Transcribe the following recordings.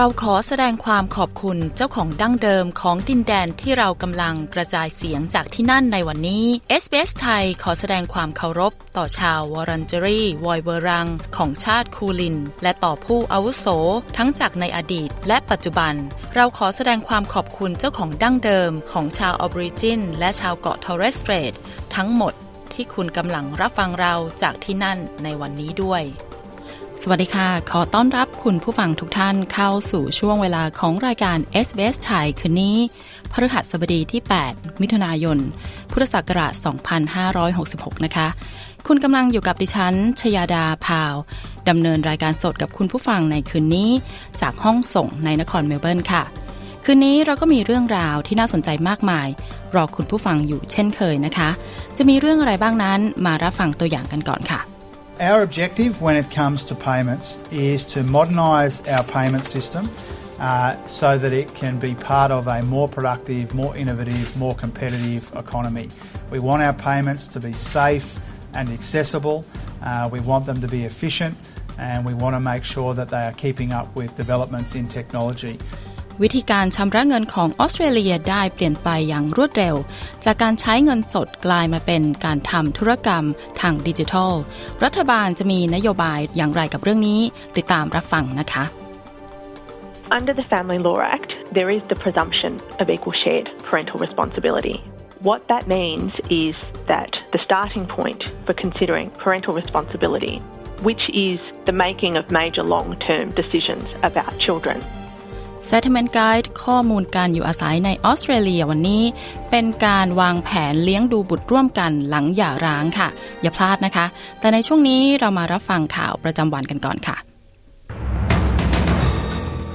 เราขอแสดงความขอบคุณเจ้าของดั้งเดิมของดินแดนที่เรากำลังกระจายเสียงจากที่นั่นในวันนี้ SBS ไทยขอแสดงความเคารพ ต่อชาววอรันเจอรี่วอยเบอรัง ของชาติคูลิน และต่อผู้อาวุโส ทั้งจากในอดีตและปัจจุบัน เราขอแสดงความขอบคุณเจ้าของดั้งเดิมของชาวออบริจิน และชาวเกาะทอร์เรสเตรททั้งหมดที่คุณกำลังรับฟังเราจากที่นั่นในวันนี้ด้วย สวัสดีค่ะ ขอต้อนรับคุณผู้ฟังทุกท่านเข้าสู่ช่วงเวลาของรายการ SBS ไทยคืนนี้พฤหัสบดีที่ 8 มิถุนายน พุทธศักราช 2566 นะคะ คุณกำลังอยู่กับดิฉัน ชยาดาพาว ดำเนินรายการสดกับคุณผู้ฟังในคืนนี้ จากห้องส่งในนครเมลเบิร์นค่ะ คืนนี้เราก็มีเรื่องราวที่น่าสนใจมากมาย รอคุณผู้ฟังอยู่เช่นเคยนะคะ จะมีเรื่องอะไรบ้างนั้นมารับฟังตัวอย่างกันก่อนค่ะ Our objective when it comes to payments is to modernise our payment system uh, so that it can be part of a more productive, more innovative, more competitive economy. We want our payments to be safe and accessible. Uh, we want them to be efficient and we want to make sure that they are keeping up with developments in technology. วิธีการชำระเงินของออสเตรเลียได้เปลี่ยนไปอย่างรวดเร็ว จากการใช้เงินสดกลายมาเป็นการทำธุรกรรมทางดิจิทัล รัฐบาลจะมีนโยบายอย่างไรกับเรื่องนี้ ติดตามรับฟังนะคะ Under the Family Law Act, there is the presumption of equal shared parental responsibility. What that means is that the starting point for considering parental responsibility, which is the making of major long term decisions about children, Settlement Guide ข้อมูลการอยู่อาศัยในออสเตรเลียวันนี้ เป็นการวางแผนเลี้ยงดูบุตรร่วมกันหลังหย่าร้างค่ะ อย่าพลาดนะคะ แต่ในช่วงนี้เรามารับฟังข่าวประจำวันกันก่อนค่ะ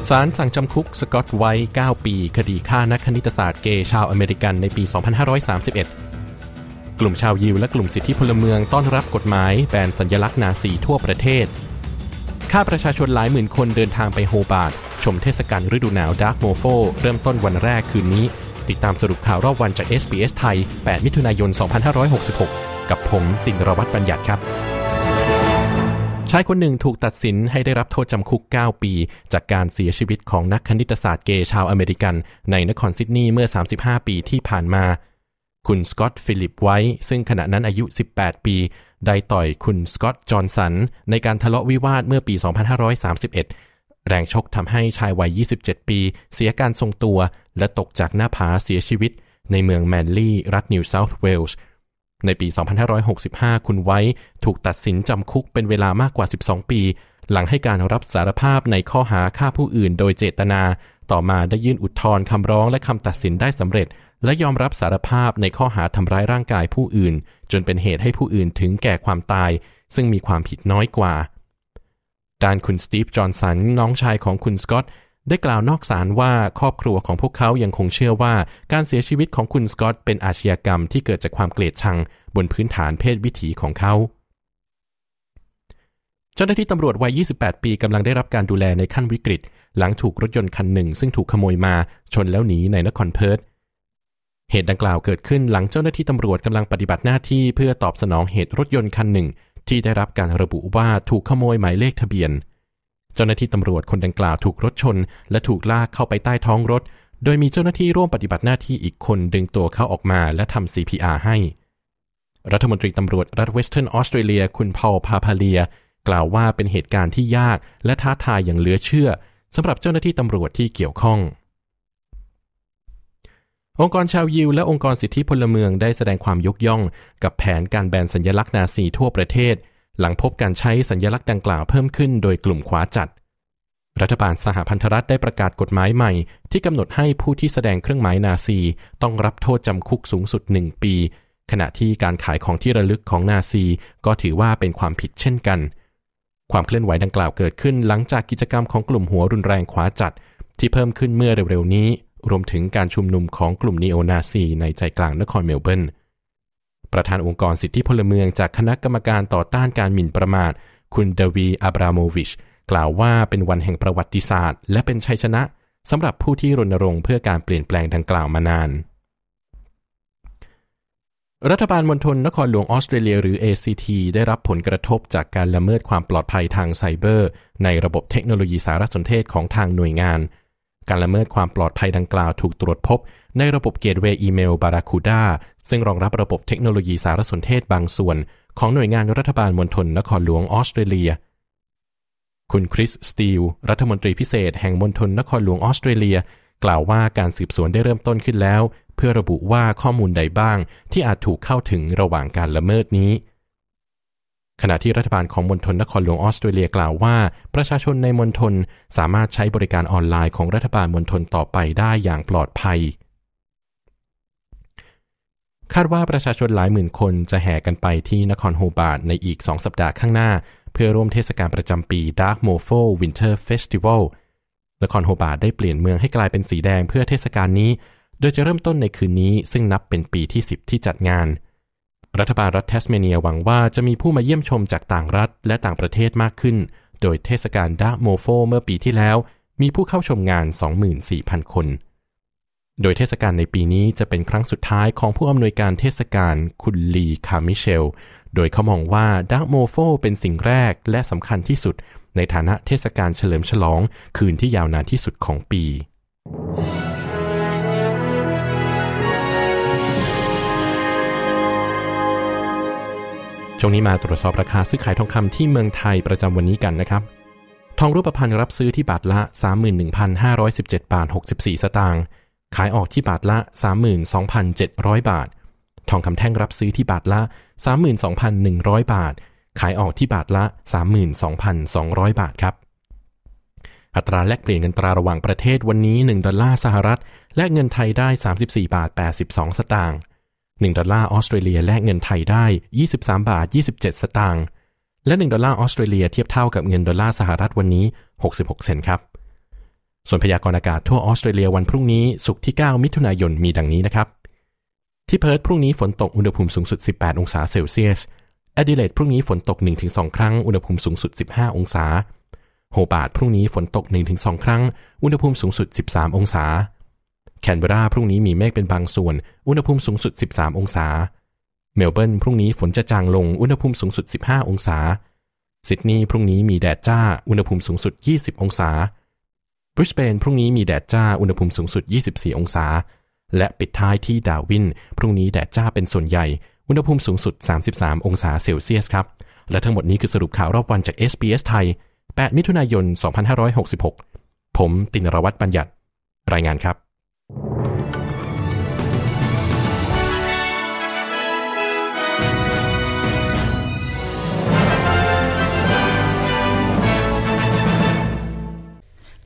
ศาลสั่งจำคุกสกอตไว้ 9 ปี คดีฆ่านักคณิตศาสตร์เกย์ชาวอเมริกันในปี 2531 กลุ่มชาวยิวและกลุ่มสิทธิพลเมืองต้อนรับกฎหมายแบนสัญลักษณ์นาซีทั่วประเทศ คาดประชาชนหลายหมื่นคนเดินทางไปโฮบาร์ตชมเทศกาลฤดูหนาว Dark Mofo เริ่มต้นวันแรกคืนนี้ ติดตามสรุปข่าวรอบวันจาก SBS ไทย 8 มิถุนายน 2566 กับผมตินรวัตรบัญญัติครับ ชายคนหนึ่งถูกตัดสินให้ได้รับโทษจำคุก 9 ปี จากการเสียชีวิตของนักคณิตศาสตร์เกย์ชาวอเมริกัน ในนครซิดนีย์เมื่อ 35 ปีที่ผ่านมา คุณสกอตต์ฟิลิปไวท์ซึ่งขณะนั้นอายุ 18 ปี ได้ต่อยคุณสกอตต์จอห์นสัน ในการทะเลาะวิวาทเมื่อปี 2531 แรงชกทำให้ชายวัย 27 ปี เสียการทรงตัว และตกจากหน้าผาเสียชีวิต ในเมืองแมนลี่รัฐนิวเซาท์เวลส์ในปี 2565 คุณไว้ถูกตัดสินจำคุกเป็นเวลามากกว่า 12 ปี หลังให้การรับสารภาพในข้อหาฆ่าผู้อื่นโดยเจตนา ต่อมาได้ยื่นอุทธรณ์คำร้องและคำตัดสินได้สำเร็จ และยอมรับสารภาพในข้อหาทำร้ายร่างกายผู้อื่น จนเป็นเหตุให้ผู้อื่นถึงแก่ความตาย ซึ่งมีความผิดน้อยกว่า ด้านคุณสตีฟ จอห์นสัน น้องชายของคุณสกอตได้กล่าวนอกศาลว่าครอบครัวของพวกเขายังคงเชื่อว่าการเสียชีวิตของคุณสกอตเป็นอาชญากรรมที่เกิดจากความเกลียดชัง บนพื้นฐานเพศวิถีของเขา เจ้าหน้าที่ตำรวจวัย 28 ปีกำลังได้รับการดูแลในขั้นวิกฤต หลังถูกรถยนต์คันหนึ่งซึ่งถูกขโมยมาชนแล้วหนีในนครเพิร์ธ เหตุดังกล่าวเกิดขึ้นหลังเจ้าหน้าที่ตำรวจกำลังปฏิบัติหน้าที่เพื่อตอบสนองเหตุรถยนต์คันหนึ่ง ที่ได้รับการระบุว่าถูกขโมยหมายเลขทะเบียน เจ้าหน้าที่ตำรวจคนดังกล่าวถูกรถชน และถูกลากเข้าไปใต้ท้องรถ โดยมีเจ้าหน้าที่ร่วมปฏิบัติหน้าที่อีกคนดึงตัวเขาออกมาและทำ CPR ให้ รัฐมนตรีตำรวจรัฐเวสเทิร์นออสเตรเลียคุณพอลพาพาเลีย กล่าวว่าเป็นเหตุการณ์ที่ยากและท้าทายอย่างเหลือเชื่อสำหรับเจ้าหน้าที่ตำรวจที่เกี่ยวข้อง องค์กรชาวยิวและองค์กรสิทธิพลเมืองได้แสดงความยกย่อง กับแผนการแบนสัญญลักษณ์นาซีทั่วประเทศ หลังพบการใช้สัญญลักษณ์ดังกล่าวเพิ่มขึ้นโดยกลุ่มขวาจัด รัฐบาลสหพันธรัฐได้ประกาศกฎหมายใหม่ ที่กำหนดให้ผู้ที่แสดงเครื่องหมายนาซี ต้องรับโทษจำคุกสูงสุดหนึ่งปี ขณะที่การขายของที่ระลึกของนาซี ก็ถือว่าเป็นความผิดเช่นกัน ความเคลื่อนไหวดังกล่าวเกิดขึ้น หลังจากกิจกรรมของกลุ่มหัวรุนแรงขวาจัด ที่เพิ่มขึ้นเมื่อเร็วๆนี้ รวมถึงการชุมนุมของกลุ่มนีโอนาซีในใจกลางนครเมลเบิร์น ประธานองค์กรสิทธิพลเมืองจากคณะกรรมการต่อต้านการหมิ่นประมาท คุณเดวีอับราโมวิช กล่าวว่าเป็นวันแห่งประวัติศาสตร์ และเป็นชัยชนะสำหรับผู้ที่รณรงค์เพื่อการเปลี่ยนแปลงดังกล่าวมานาน รัฐบาลมณฑลนครหลวงออสเตรเลียหรือ ACT ได้รับผลกระทบจากการละเมิดความปลอดภัยทางไซเบอร์ ในระบบเทคโนโลยีสารสนเทศของทางหน่วยงาน การละเมิดความปลอดภัยดังกล่าวถูกตรวจพบ ในระบบ gateway อีเมล Barracuda ซึ่งรองรับระบบเทคโนโลยีสารสนเทศบางส่วน ของหน่วยงานรัฐบาลมณฑลนครหลวงออสเตรเลีย คุณคริสสตีลรัฐมนตรีพิเศษแห่งมณฑลนครหลวงออสเตรเลีย กล่าวว่าการสืบสวนได้เริ่มต้นขึ้นแล้ว เพื่อระบุว่าข้อมูลใดบ้างที่อาจถูกเข้าถึงระหว่างการละเมิดนี้ ขณะที่รัฐบาลของมณฑลนครหลวงออสเตรเลียกล่าวว่า ประชาชนในมณฑลสามารถใช้บริการออนไลน์ของรัฐบาลมณฑลต่อไปได้อย่างปลอดภัย คาดว่าประชาชนหลายหมื่นคนจะแห่กันไปที่นครโฮบาร์ตในอีกสองสัปดาห์ข้างหน้า เพื่อร่วมเทศกาลประจำปี Dark Mofo Winter Festival นครโฮบาร์ตได้เปลี่ยนเมืองให้กลายเป็นสีแดงเพื่อเทศกาลนี้ โดยจะเริ่มต้นในคืนนี้ซึ่งนับเป็นปีที่ 10 ที่จัดงาน รัฐบาลรัฐแทสเมเนียหวังว่าจะมีผู้มาเยี่ยมชมจากต่างรัฐและต่างประเทศมากขึ้น โดยเทศกาล Dark Mofo เมื่อปีที่แล้ว มีผู้เข้าชมงาน 24,000 คน โดยเทศกาลในปีนี้จะเป็นครั้งสุดท้ายของผู้อำนวยการเทศกาลคุณลีคามิเชล โดยเขามองว่า Dark Mofoเป็นสิ่งแรกและสำคัญที่สุด ในฐานะเทศกาลเฉลิมฉลองคืนที่ยาวนานที่สุดของปี ช่วงนี้มาตรวจสอบราคาซื้อขายทองคำที่เมืองไทยประจำวันนี้กันนะครับ ทองรูปพรรณรับซื้อที่บาทละ 31,517 บาท 64 สตางค์ ขายออกที่บาทละ 32,700 บาท ทองคำแท่งรับซื้อที่บาทละ 32,100 บาท ขายออกที่บาทละ 32,200 บาทครับอัตราแลกเปลี่ยนเงินตราระหว่างประเทศวันนี้ 1 ดอลลาร์สหรัฐ แลกเงินไทยได้ 34 บาท 82 สตางค์ 1 ดอลลาร์ออสเตรเลียแลกเงินไทยได้ 23 บาท 27 สตางค์และ 1 ดอลลาร์ออสเตรเลียเทียบเท่ากับเงินดอลลาร์สหรัฐวันนี้ 66 เซนต์ครับ ส่วนพยากรณ์อากาศทั่วออสเตรเลียวันพรุ่งนี้ศุกร์ที่ 9 มิถุนายนมีดังนี้นะครับ ที่เพิร์ธพรุ่งนี้ฝนตกอุณหภูมิสูงสุด 18 องศาเซลเซียสแอดิเลดพรุ่งนี้ฝนตก 1-2 ครั้ง อุณหภูมิสูงสุด 15 องศา โฮบาร์ตพรุ่งนี้ฝนตก 1-2 ครั้ง อุณหภูมิสูงสุด 13 องศา แคนเบราพรุ่งนี้มีเมฆเป็นบางส่วน อุณหภูมิสูงสุด 13 องศา เมลเบิร์นพรุ่งนี้ฝนจะจางลง อุณหภูมิสูงสุด 15 องศา ซิดนีย์พรุ่งนี้มีแดดจ้า อุณหภูมิสูงสุด 20 องศาบริสเบนพรุ่งนี้มีแดดจ้า อุณหภูมิสูงสุด 24 องศา และปิดท้ายที่ดาวิน พรุ่งนี้แดดจ้าเป็นส่วนใหญ่ อุณหภูมิสูงสุด 33 องศาเซลเซียสครับ และทั้งหมดนี้คือสรุปข่าวรอบวันจาก SBS ไทย 8 มิถุนายน 2566 ผมตินรวัตรบัญญัติ รายงานครับ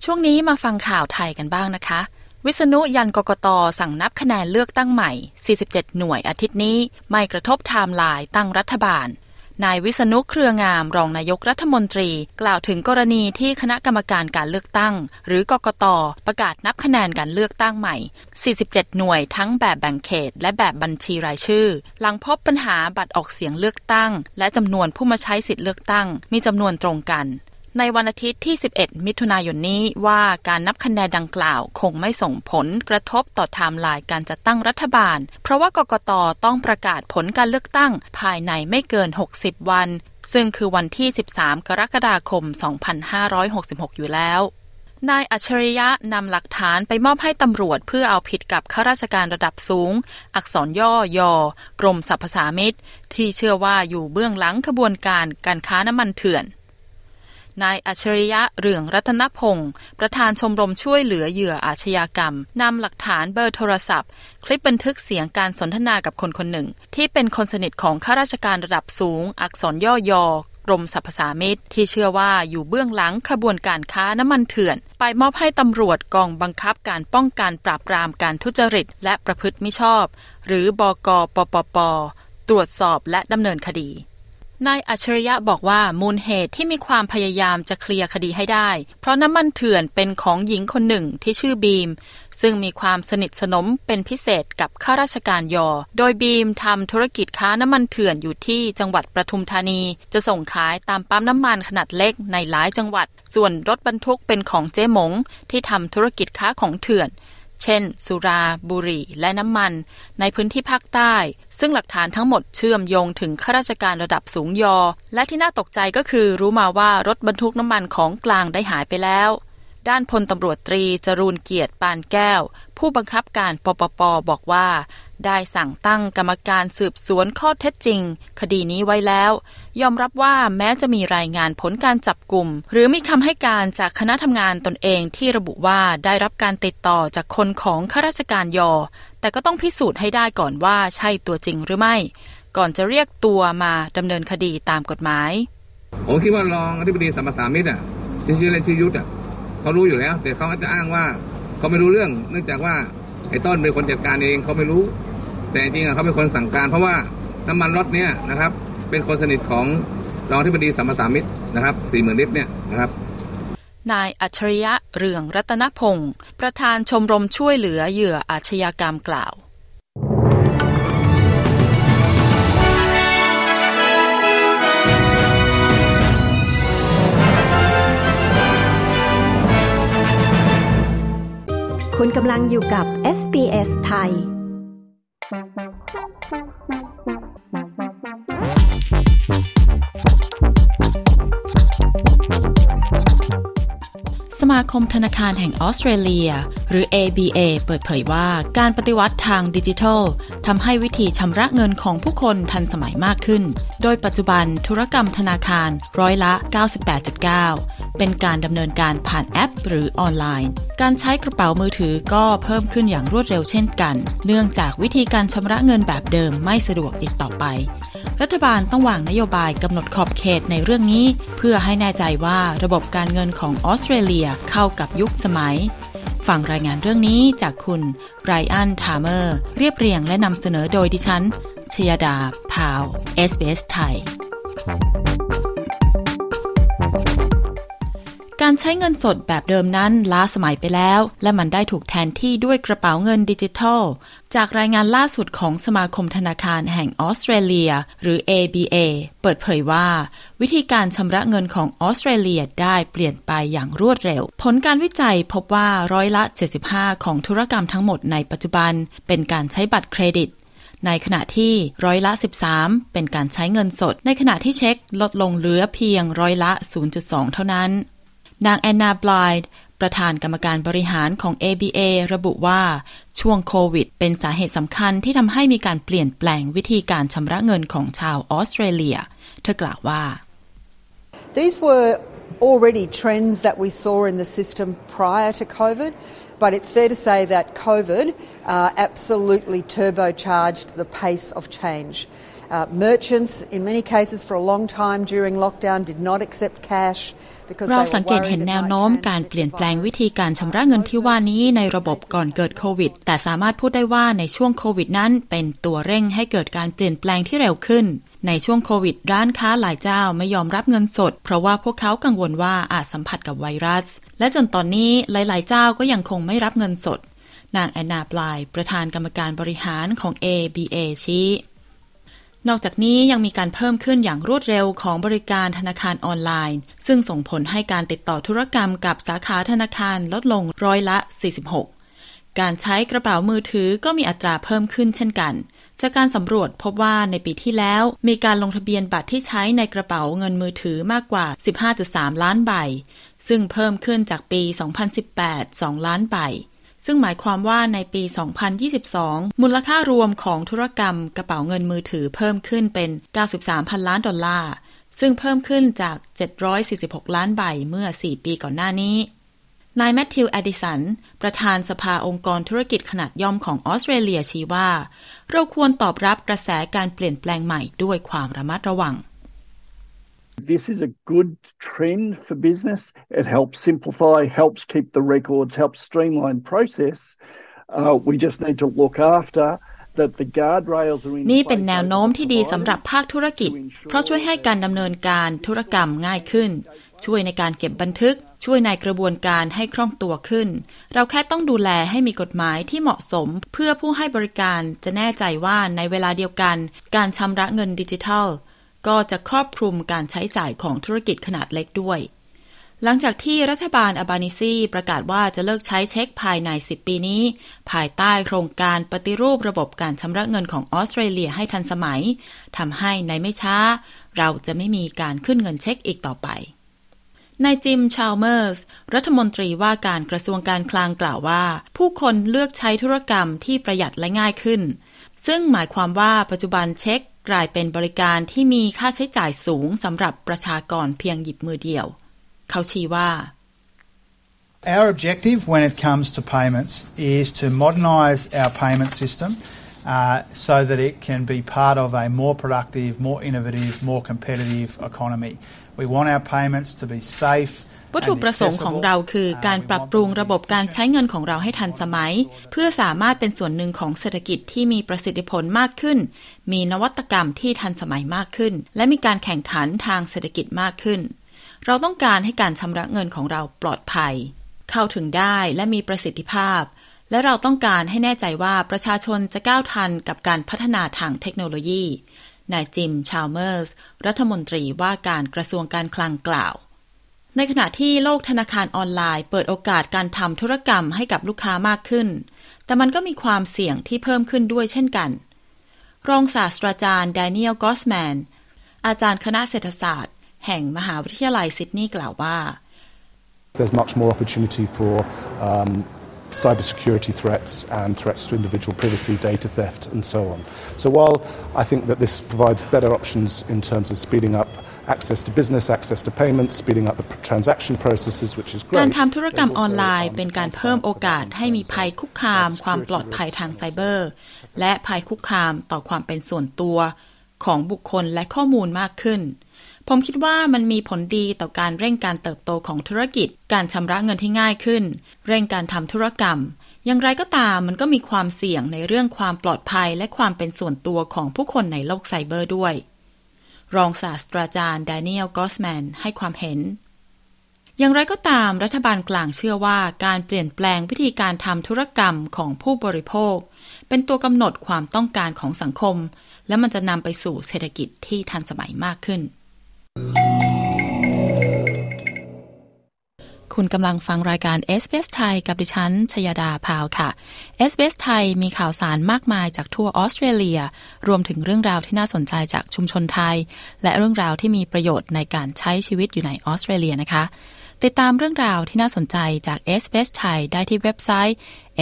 ช่วงนี้มาฟังข่าวไทยกันบ้างนะคะ วิษณุยันกกตสั่งนับคะแนนเลือกตั้งใหม่ 47 หน่วยอาทิตย์นี้ ไม่กระทบไทม์ไลน์ตั้งรัฐบาลนายวิษณุเครืองามรองนายกรัฐมนตรี กล่าวถึงกรณีที่คณะกรรมการการเลือกตั้ง หรือกกตประกาศนับคะแนนการเลือกตั้งใหม่ 47 หน่วยทั้งแบบแบ่งเขต และแบบบัญชีรายชื่อ หลังพบปัญหาบัตรออกเสียงเลือกตั้ง และจำนวนผู้มาใช้สิทธิ์เลือกตั้ง มีจำนวนตรงกัน ในวันอาทิตย์ที่ 11 มิถุนายนนี้ว่าการนับคะแนนดังกล่าวคงไม่ส่งผลกระทบต่อไทม์ไลน์การจัดตั้งรัฐบาล เพราะว่ากกตต้องประกาศผลการเลือกตั้งภายในไม่เกิน 60 วัน ซึ่งคือวันที่ 13 กรกฎาคม 2566 อยู่แล้วนายอัจฉริยะนำหลักฐานไปมอบให้ตำรวจเพื่อเอาผิดกับข้าราชการระดับสูง อักษรย่อยกรมสรรพสามิตที่เชื่อว่าอยู่เบื้องหลังขบวนการการค้าน้ำมันเถื่อน นายอัจฉริยะเรืองรัตนพงศ์ประธานชมรมช่วยเหลือเหยื่ออาชญากรรมนำหลักฐานเบอร์โทรศัพท์ คลิปบันทึกเสียงการสนทนากับคนคนหนึ่ง ที่เป็นคนสนิทของข้าราชการระดับสูง อักษรย่อยกรมสรรพสามิตที่เชื่อว่าอยู่เบื้องหลังขบวนการค้าน้ำมันเถื่อน ไปมอบให้ตำรวจกองบังคับการป้องกันปราบปรามการทุจริต และประพฤติมิชอบ หรือบกปปปตรวจสอบและดำเนินคดี นายอัจฉริยะบอกว่ามูลเหตุที่มีความพยายามจะเคลียร์คดีให้ได้ เพราะน้ำมันเถื่อนเป็นของหญิงคนหนึ่งที่ชื่อบีม ซึ่งมีความสนิทสนมเป็นพิเศษกับข้าราชการยอ โดยบีมทำธุรกิจค้าน้ำมันเถื่อนอยู่ที่จังหวัดประทุมธานี จะส่งขายตามปั๊มน้ำมันขนาดเล็กในหลายจังหวัด ส่วนรถบรรทุกเป็นของเจ๊หมง ที่ทำธุรกิจค้าของเถื่อน เช่น สุรา บุหรี่ และน้ำมัน ในพื้นที่ภาคใต้ ซึ่งหลักฐานทั้งหมดเชื่อมโยงถึงข้าราชการระดับสูงยอ และที่น่าตกใจก็คือรู้มาว่ารถบรรทุกน้ำมันของกลางได้หายไปแล้ว ด้านพลตำรวจตรีจรูนเกียรติปานแก้ว ผู้บังคับการปปปบอกว่า ได้สั่งตั้งกรรมการสืบสวนข้อเท็จจริง คดีนี้ไว้แล้ว ยอมรับว่าแม้จะมีรายงานผลการจับกลุ่ม หรือมีคำให้การจากคณะทำงานตนเองที่ระบุว่าได้รับการติดต่อจากคนของข้าราชการยอ แต่ก็ต้องพิสูจน์ให้ได้ก่อนว่าใช่ตัวจริงหรือไม่ ก่อนจะเรียกตัวมาดำเนินคดีตามกฎหมายผมคิดว่ารองอธิบดีสัมปสามิตรอะชื่อเล่นชื่อยุทธอะ เขารู้อยู่แล้ว แต่เขาอาจจะอ้างว่าเขาไม่รู้เรื่อง เนื่องจากว่าไอ้ต้นเป็นคนจัดการเองเขาไม่รู้ แต่จริงๆเขาเป็นคนสั่งการ เพราะว่าน้ำมันรถเนี้ยนะครับ เป็นคนสนิทของรองที่บดีสัมมาสามิตรนะครับสี่หมื่นลิตรเนี่ยนะครับนายอัจฉริยะเรืองรัตนพงศ์ประธานชมรมช่วยเหลือเหยื่ออาชญากรรมกล่าว คุณกำลังอยู่กับ SBS ไทย สมาคมธนาคารแห่งออสเตรเลีย หรือ ABA เปิดเผยว่าการปฏิวัติทางดิจิทัลทำให้วิธีชำระเงินของผู้คนทันสมัยมากขึ้น โดยปัจจุบันธุรกรรมธนาคารร้อยละ 98.9 เป็นการดำเนินการผ่านแอป หรือออนไลน์ การใช้กระเป๋ามือถือก็เพิ่มขึ้นอย่างรวดเร็วเช่นกัน เนื่องจากวิธีการชำระเงินแบบเดิมไม่สะดวกอีกต่อไป รัฐบาลต้องวางนโยบายกำหนดขอบเขตในเรื่องนี้ เพื่อให้แน่ใจว่าระบบการเงินของออสเตรเลียเข้ากับยุคสมัยฟังรายงานเรื่องนี้จากคุณไรอันทาร์เมอร์ เรียบเรียงและนำเสนอโดยดิฉันชยดา พาว SBS ไทย การใช้เงินสดแบบเดิมนั้นล้าสมัยไปแล้ว และมันได้ถูกแทนที่ด้วยกระเป๋าเงินดิจิทัล จากรายงานล่าสุดของสมาคมธนาคารแห่งออสเตรเลีย หรือ ABA เปิดเผยว่า วิธีการชำระเงินของออสเตรเลียได้เปลี่ยนไปอย่างรวดเร็ว ผลการวิจัยพบว่าร้อยละ 75 ของธุรกรรมทั้งหมดในปัจจุบัน เป็นการใช้บัตรเครดิตในขณะที่ร้อยละ 13 เป็นการใช้เงินสด ในขณะที่เช็คลดลงเหลือเพียงร้อยละ 0.2 เท่านั้น นางแอนนาบลายด์ประธานกรรมการบริหารของ ABA ระบุว่า ช่วงโควิด เป็นสาเหตุสำคัญที่ทำให้มีการเปลี่ยนแปลงวิธีการชำระเงินของชาวออสเตรเลีย เธอกล่าวว่า These were already trends that we saw in the system prior to COVID but it's fair to say that COVID uh, absolutely turbocharged the pace of change. Uh, merchants, in many cases for a long time during lockdown, did not accept cash. เราสังเกตเห็นแนวโน้มการเปลี่ยนแปลงวิธีการชำระเงินที่ว่านี้ในระบบก่อนเกิดโควิด แต่สามารถพูดได้ว่าในช่วงโควิดนั้นเป็นตัวเร่งให้เกิดการเปลี่ยนแปลงที่เร็วขึ้น ในช่วงโควิด ร้านค้าหลายเจ้าไม่ยอมรับเงินสด เพราะว่าพวกเขากังวลว่าอาจสัมผัสกับไวรัส และจนตอนนี้หลาย ๆ เจ้าก็ยังคงไม่รับเงินสด นางแอนนาปลาย ประธานกรรมการบริหารของ ABA ชี้ นอกจากนี้ยังมีการเพิ่มขึ้นอย่างรวดเร็วของบริการธนาคารออนไลน์ ซึ่งส่งผลให้การติดต่อธุรกรรมกับสาขาธนาคารลดลงร้อยละ 46 การใช้กระเป๋ามือถือก็มีอัตราเพิ่มขึ้นเช่นกัน จากการสำรวจพบว่าในปีที่แล้วมีการลงทะเบียนบัตรที่ใช้ในกระเป๋าเงินมือถือมากกว่า 15.3 ล้านใบ ซึ่งเพิ่มขึ้นจากปี 2018 2 ล้านใบ ซึ่งหมายความว่าในปี 2022 มูลค่ารวมของธุรกรรมกระเป๋าเงินมือถือเพิ่มขึ้นเป็น 93 พันล้านดอลลาร์ ซึ่งเพิ่มขึ้นจาก 746 ล้านใบเมื่อ 4 ปีก่อนหน้านี้ นายแมทธิวแอดิสัน ประธานสภาองค์กรธุรกิจขนาดย่อมของออสเตรเลียชี้ว่า เราควรตอบรับกระแสการเปลี่ยนแปลงใหม่ด้วยความระมัดระวัง This is a good trend for business. It helps simplify, helps keep the records, helps streamline process. Uh, we just need to look after นี่เป็นแนวโน้มที่ดีสำหรับภาคธุรกิจ เพราะช่วยให้การดำเนินการธุรกรรมง่ายขึ้น ช่วยในการเก็บบันทึก ช่วยในกระบวนการให้คล่องตัวขึ้น เราแค่ต้องดูแลให้มีกฎหมายที่เหมาะสม เพื่อผู้ให้บริการจะแน่ใจว่าในเวลาเดียวกัน การชำระเงินดิจิทัล ก็จะครอบคลุมการใช้จ่ายของธุรกิจขนาดเล็กด้วย หลังจากที่รัฐบาลอบานิซีประกาศว่าจะเลิกใช้เช็คภายใน 10 ปีนี้ ภายใต้โครงการปฏิรูประบบการชำระเงินของออสเตรเลียให้ทันสมัยทำให้ในไม่ช้า เราจะไม่มีการขึ้นเงินเช็คอีกต่อไปนายจิม ชาลเมอร์ส รัฐมนตรีว่าการกระทรวงการคลังกล่าวว่า ผู้คนเลือกใช้ธุรกรรมที่ประหยัดและง่ายขึ้น ซึ่งหมายความว่าปัจจุบันเช็คกลายเป็นบริการที่มีค่าใช้จ่ายสูงสำหรับประชากรเพียงหยิบมือเดียว เขาชี้ว่า Our objective when it comes to payments is to modernise our payment system uh, so that it can be part of a more productive, more innovative, more competitive economy. We want our payments to be safe. วัตถุประสงค์ของเราคือการปรับปรุงระบบการใช้เงินของเราให้ทันสมัย เพื่อสามารถเป็นส่วนหนึ่งของเศรษฐกิจที่มีประสิทธิผลมากขึ้น มีนวัตกรรมที่ทันสมัยมากขึ้น และมีการแข่งขันทางเศรษฐกิจมากขึ้น เราต้องการให้การชำระเงินของเราปลอดภัย เข้าถึงได้และมีประสิทธิภาพ และเราต้องการให้แน่ใจว่าประชาชนจะก้าวทันกับการพัฒนาทางเทคโนโลยีนายจิม ชาลเมอร์ส รัฐมนตรีว่าการกระทรวงการคลังกล่าว ในขณะที่โลกธนาคารออนไลน์ เปิดโอกาสการทำธุรกรรมให้กับลูกค้ามากขึ้น แต่มันก็มีความเสี่ยงที่เพิ่มขึ้นด้วยเช่นกัน รองศาสตราจารย์ดเนียลกอสแมน อาจารย์คณะเศรษฐศาสตร์ แห่งมหาวิทยาลัยซิดนีย์กล่าวว่า There's much more opportunity for um, cybersecurity threats and threats to individual privacy, data theft, and so on. So while I think that this provides better options in terms of speeding up access to business, access to payments, speeding up the transaction processes, which is great. การทำธุรกรรมออนไลน์เป็นการเพิ่มโอกาสให้มีภัยคุกคาม ความปลอดภัยทางไซเบอร์ และภัยคุกคามต่อความเป็นส่วนตัวของบุคคลและข้อมูลมากขึ้น ผมคิดว่ามันมีผลดีต่อการเร่งการเติบโตของธุรกิจ การชำระเงินที่ง่ายขึ้น เร่งการทำธุรกรรม อย่างไรก็ตามมันก็มีความเสี่ยงในเรื่องความปลอดภัยและความเป็นส่วนตัวของผู้คนในโลกไซเบอร์ด้วย รองศาสตราจารย์ดานียลกอสแมนให้ความเห็น อย่างไรก็ตามรัฐบาลกลางเชื่อว่าการเปลี่ยนแปลงวิธีการทำธุรกรรมของผู้บริโภค เป็นตัวกำหนดความต้องการของสังคม และมันจะนำไปสู่เศรษฐกิจที่ทันสมัยมากขึ้น คุณกำลังฟังรายการ s อ s ไทยกับดิฉัน ชยดาพาวค่ะ s อ s ไทยมีข่าวสารมากมายจากทั่วออสเตรเลีย รวมถึงเรื่องราวที่น่าสนใจจากชุมชนไทย และเรื่องราวที่มีประโยชน์ในการใช้ชีวิตอยู่ในออสเตรเลียนะคะ ติดตามเรื่องราวที่น่าสนใจจาก s อ s ไทยได้ที่เว็บไซต์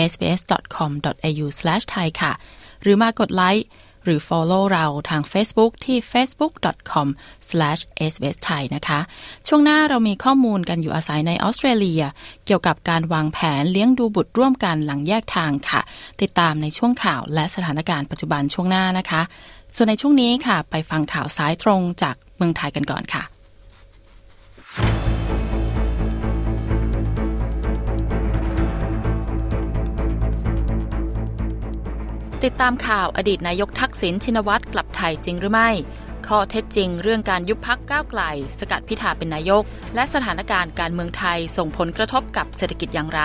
sbs.com.au/thai ค่ะ หรือมากดไลค์ หรือ follow เราทาง Facebook ที่ facebook.com/sbsthai นะคะ ช่วงหน้าเรามีข้อมูลกันอยู่อาศัยในออสเตรเลีย เกี่ยวกับการวางแผนเลี้ยงดูบุตรร่วมกันหลังแยกทางค่ะ ติดตามในช่วงข่าวและสถานการณ์ปัจจุบันช่วงหน้านะคะ ส่วนในช่วงนี้ค่ะ ไปฟังข่าวสายตรงจากเมืองไทยกันก่อนค่ะ ติดตามข่าวอดีตนายกทักษิณชินวัตรกลับไทยจริงหรือไม่ ข้อเท็จจริงเรื่องการยุบพักก้าวไกล สกัดพิธาเป็นนายก และสถานการณ์การเมืองไทยส่งผลกระทบกับเศรษฐกิจอย่างไร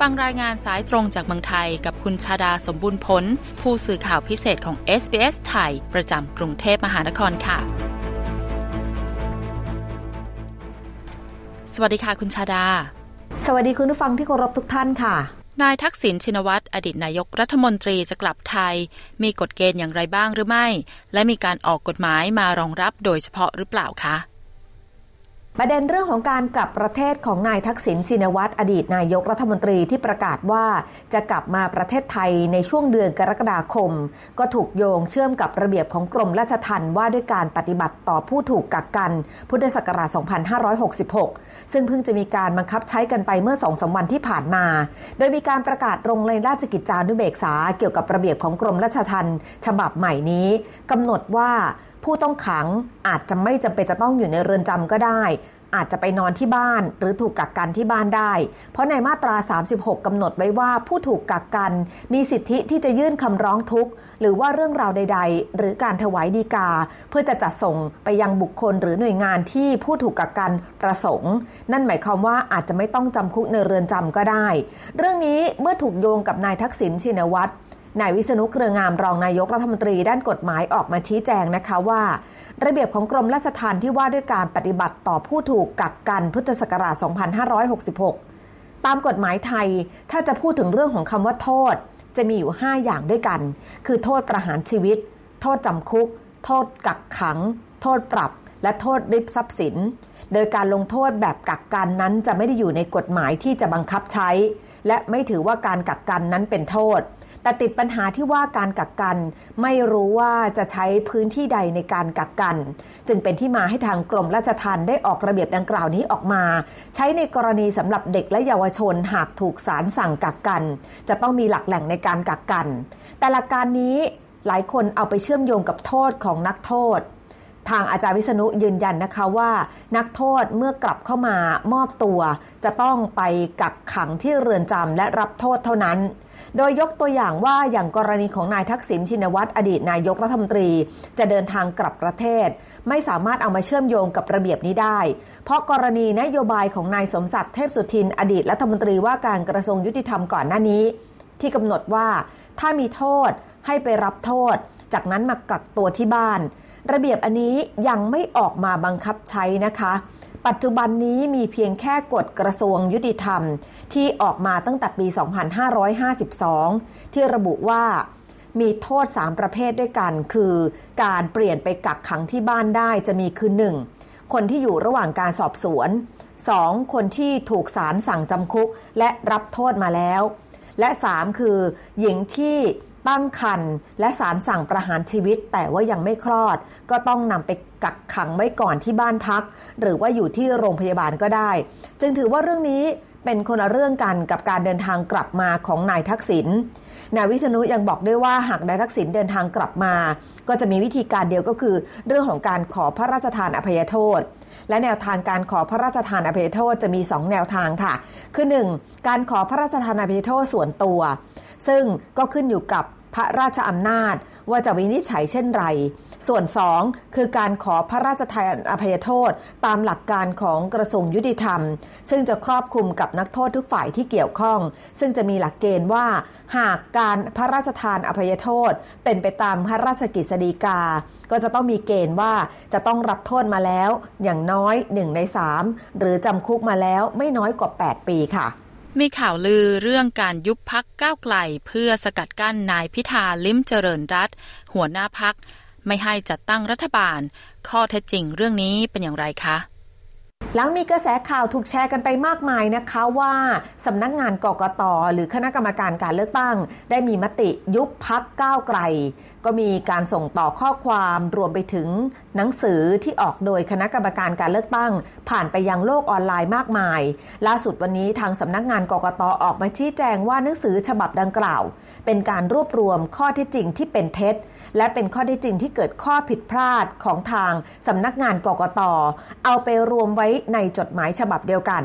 ฟังรายงานสายตรงจากเมืองไทยกับคุณชาดาสมบูรณ์ผล ผู้สื่อข่าวพิเศษของ SBS ไทย ประจำกรุงเทพมหานครค่ะ สวัสดีค่ะคุณชาดา สวัสดีคุณผู้ฟังที่เคารพทุกท่านค่ะ นายทักษิณชินวัตรอดีตนายกรัฐมนตรีจะกลับไทย มีกฎเกณฑ์อย่างไรบ้างหรือไม่ และมีการออกกฎหมายมารองรับโดยเฉพาะหรือเปล่าคะ ประเด็นเรื่องของการกลับประเทศของนายทักษิณชินวัตรอดีตนายกรัฐมนตรีที่ประกาศว่าจะกลับมาประเทศไทยในช่วงเดือนกรกฎาคม ก็ถูกโยงเชื่อมกับระเบียบของกรมราชทัณฑ์ว่าด้วยการปฏิบัติต่อผู้ถูกกักกัน พุทธศักราช 2566 ซึ่งเพิ่งจะมีการบังคับใช้กันไปเมื่อสองสาวันที่ผ่านมา โดยมีการประกาศลงในราชกิจจานุเบกษาเกี่ยวกับระเบียบของกรมราชทัณฑ์ฉบับใหม่นี้กำหนดว่า ผู้ต้องขังอาจจะไม่จำเป็นจะต้องอยู่ในเรือนจำก็ได้ อาจจะไปนอนที่บ้านหรือถูกกักกันที่บ้านได้ เพราะในมาตรา 36กำหนดไว้ว่าผู้ถูกกักกัน มีสิทธิที่จะยื่นคำร้องทุกข์ หรือว่าเรื่องราวใด ๆ หรือการถวายดีกา เพื่อจะจัดส่งไปยังบุคคลหรือหน่วยงานที่ผู้ถูกกักกันประสงค์ นั่นหมายความว่าอาจจะไม่ต้องจำคุกในเรือนจำก็ได้ เรื่องนี้เมื่อถูกโยงกับนายทักษิณชินวัตร นายวิษณุเครืองามรองนายกรัฐมนตรีด้านกฎหมายออกมาชี้แจงนะคะว่า ระเบียบของกรมราชทัณฑ์ที่ว่าด้วยการปฏิบัติต่อผู้ถูกกักกันพุทธศักราช 2566 ตามกฎหมายไทยถ้าจะพูดถึงเรื่องของคำว่าโทษ จะมีอยู่ 5 อย่างด้วยกัน คือโทษประหารชีวิต โทษจำคุก โทษกักขัง โทษปรับ และโทษริบทรัพย์สิน โดยการลงโทษแบบกักกันนั้นจะไม่ได้อยู่ในกฎหมายที่จะบังคับใช้ และไม่ถือว่าการกักกันนั้นเป็นโทษ แต่ติดปัญหาที่ว่าการกักกัน ไม่รู้ว่าจะใช้พื้นที่ใดในการกักกัน จึงเป็นที่มาให้ทางกรมราชทัณฑ์ได้ออกระเบียบดังกล่าวนี้ออกมา ใช้ในกรณีสำหรับเด็กและเยาวชนหากถูกศาลสั่งกักกัน จะต้องมีหลักแหล่งในการกักกัน แต่หลักการนี้หลายคนเอาไปเชื่อมโยงกับโทษของนักโทษทางอาจารย์วิษณุยืนยันนะคะว่า นักโทษเมื่อกลับเข้ามามอบตัว จะต้องไปกักขังที่เรือนจำและรับโทษเท่านั้น โดยยกตัวอย่างว่าอย่างกรณีของนายทักษิณชินวัตรอดีตนายกรัฐมนตรี จะเดินทางกลับประเทศ ไม่สามารถเอามาเชื่อมโยงกับระเบียบนี้ได้ เพราะกรณีนโยบายของนายสมศักดิ์เทพสุทิน อดีตรัฐมนตรีว่าการกระทรวงยุติธรรมก่อนหน้านี้ ที่กำหนดว่าถ้ามีโทษให้ไปรับโทษ จากนั้นมากักตัวที่บ้าน ระเบียบอันนี้ยังไม่ออกมาบังคับใช้นะคะ ปัจจุบันนี้มีเพียงแค่กฎกระทรวงยุติธรรม ที่ออกมาตั้งแต่ปี 2552 ที่ระบุว่ามีโทษ 3 ประเภทด้วยกัน คือการเปลี่ยนไปกักขังที่บ้านได้จะมีคือ 1. คนที่อยู่ระหว่างการสอบสวน 2. คนที่ถูกศาลสั่งจำคุกและรับโทษมาแล้ว และ 3 คือหญิงที่ ตั้งครรภ์และสารสั่งประหารชีวิตแต่ว่ายังไม่คลอด ก็ต้องนำไปกักขังไว้ก่อนที่บ้านพัก หรือว่าอยู่ที่โรงพยาบาลก็ได้ จึงถือว่าเรื่องนี้เป็นคนละเรื่องกันกับการเดินทางกลับมาของนายทักษิณนายวิษณุยังบอกด้วยว่าหากนายทักษิณเดินทางกลับมา ก็จะมีวิธีการเดียวก็คือ เรื่องของการขอพระราชทานอภัยโทษ และแนวทางการขอพระราชทานอภัยโทษจะมี 2 แนวทางค่ะ คือ 1. การขอพระราชทานอภัยโทษส่วนตัว ซึ่งก็ขึ้นอยู่กับพระราชอำนาจว่าจะวินิจฉัยเช่นไร ส่วน 2 คือการขอพระราชทานอภัยโทษ ตามหลักการของกระทรวงยุติธรรม ซึ่งจะครอบคลุมกับนักโทษทุกฝ่ายที่เกี่ยวข้อง ซึ่งจะมีหลักเกณฑ์ว่า หากการพระราชทานอภัยโทษ เป็นไปตามพระราชกิจสีกา ก็จะต้องมีเกณฑ์ว่าจะต้องรับโทษมาแล้ว อย่างน้อย 1 ใน 3 หรือจำคุกมาแล้วไม่น้อยกว่า 8 ปีค่ะ มีข่าวลือเรื่องการยุบพักก้าวไกล เพื่อสกัดกั้นนายพิธาลิ้มเจริญรัตหัวหน้าพัก ไม่ให้จัดตั้งรัฐบาล ข้อเท็จจริงเรื่องนี้เป็นอย่างไรคะหลังมีกระแสข่าวถูกแชร์กันไปมากมายนะคะว่าสำนักงานกกตหรือคณะกรรมการการเลือกตั้ง ได้มีมติยุบพักก้าวไกลก็มีการส่งต่อข้อความรวมไปถึงหนังสือที่ออกโดยคณะกรรมการการเลือกตั้ง ผ่านไปยังโลกออนไลน์มากมาย ล่าสุดวันนี้ทางสำนักงานกกตออกมาชี้แจงว่าหนังสือฉบับดังกล่าว เป็นการรวบรวมข้อที่จริงที่เป็นเท็จ และเป็นข้อที่จริงที่เกิดข้อผิดพลาดของทางสำนักงานกกตเอาไปรวมไว้ในจดหมายฉบับเดียวกัน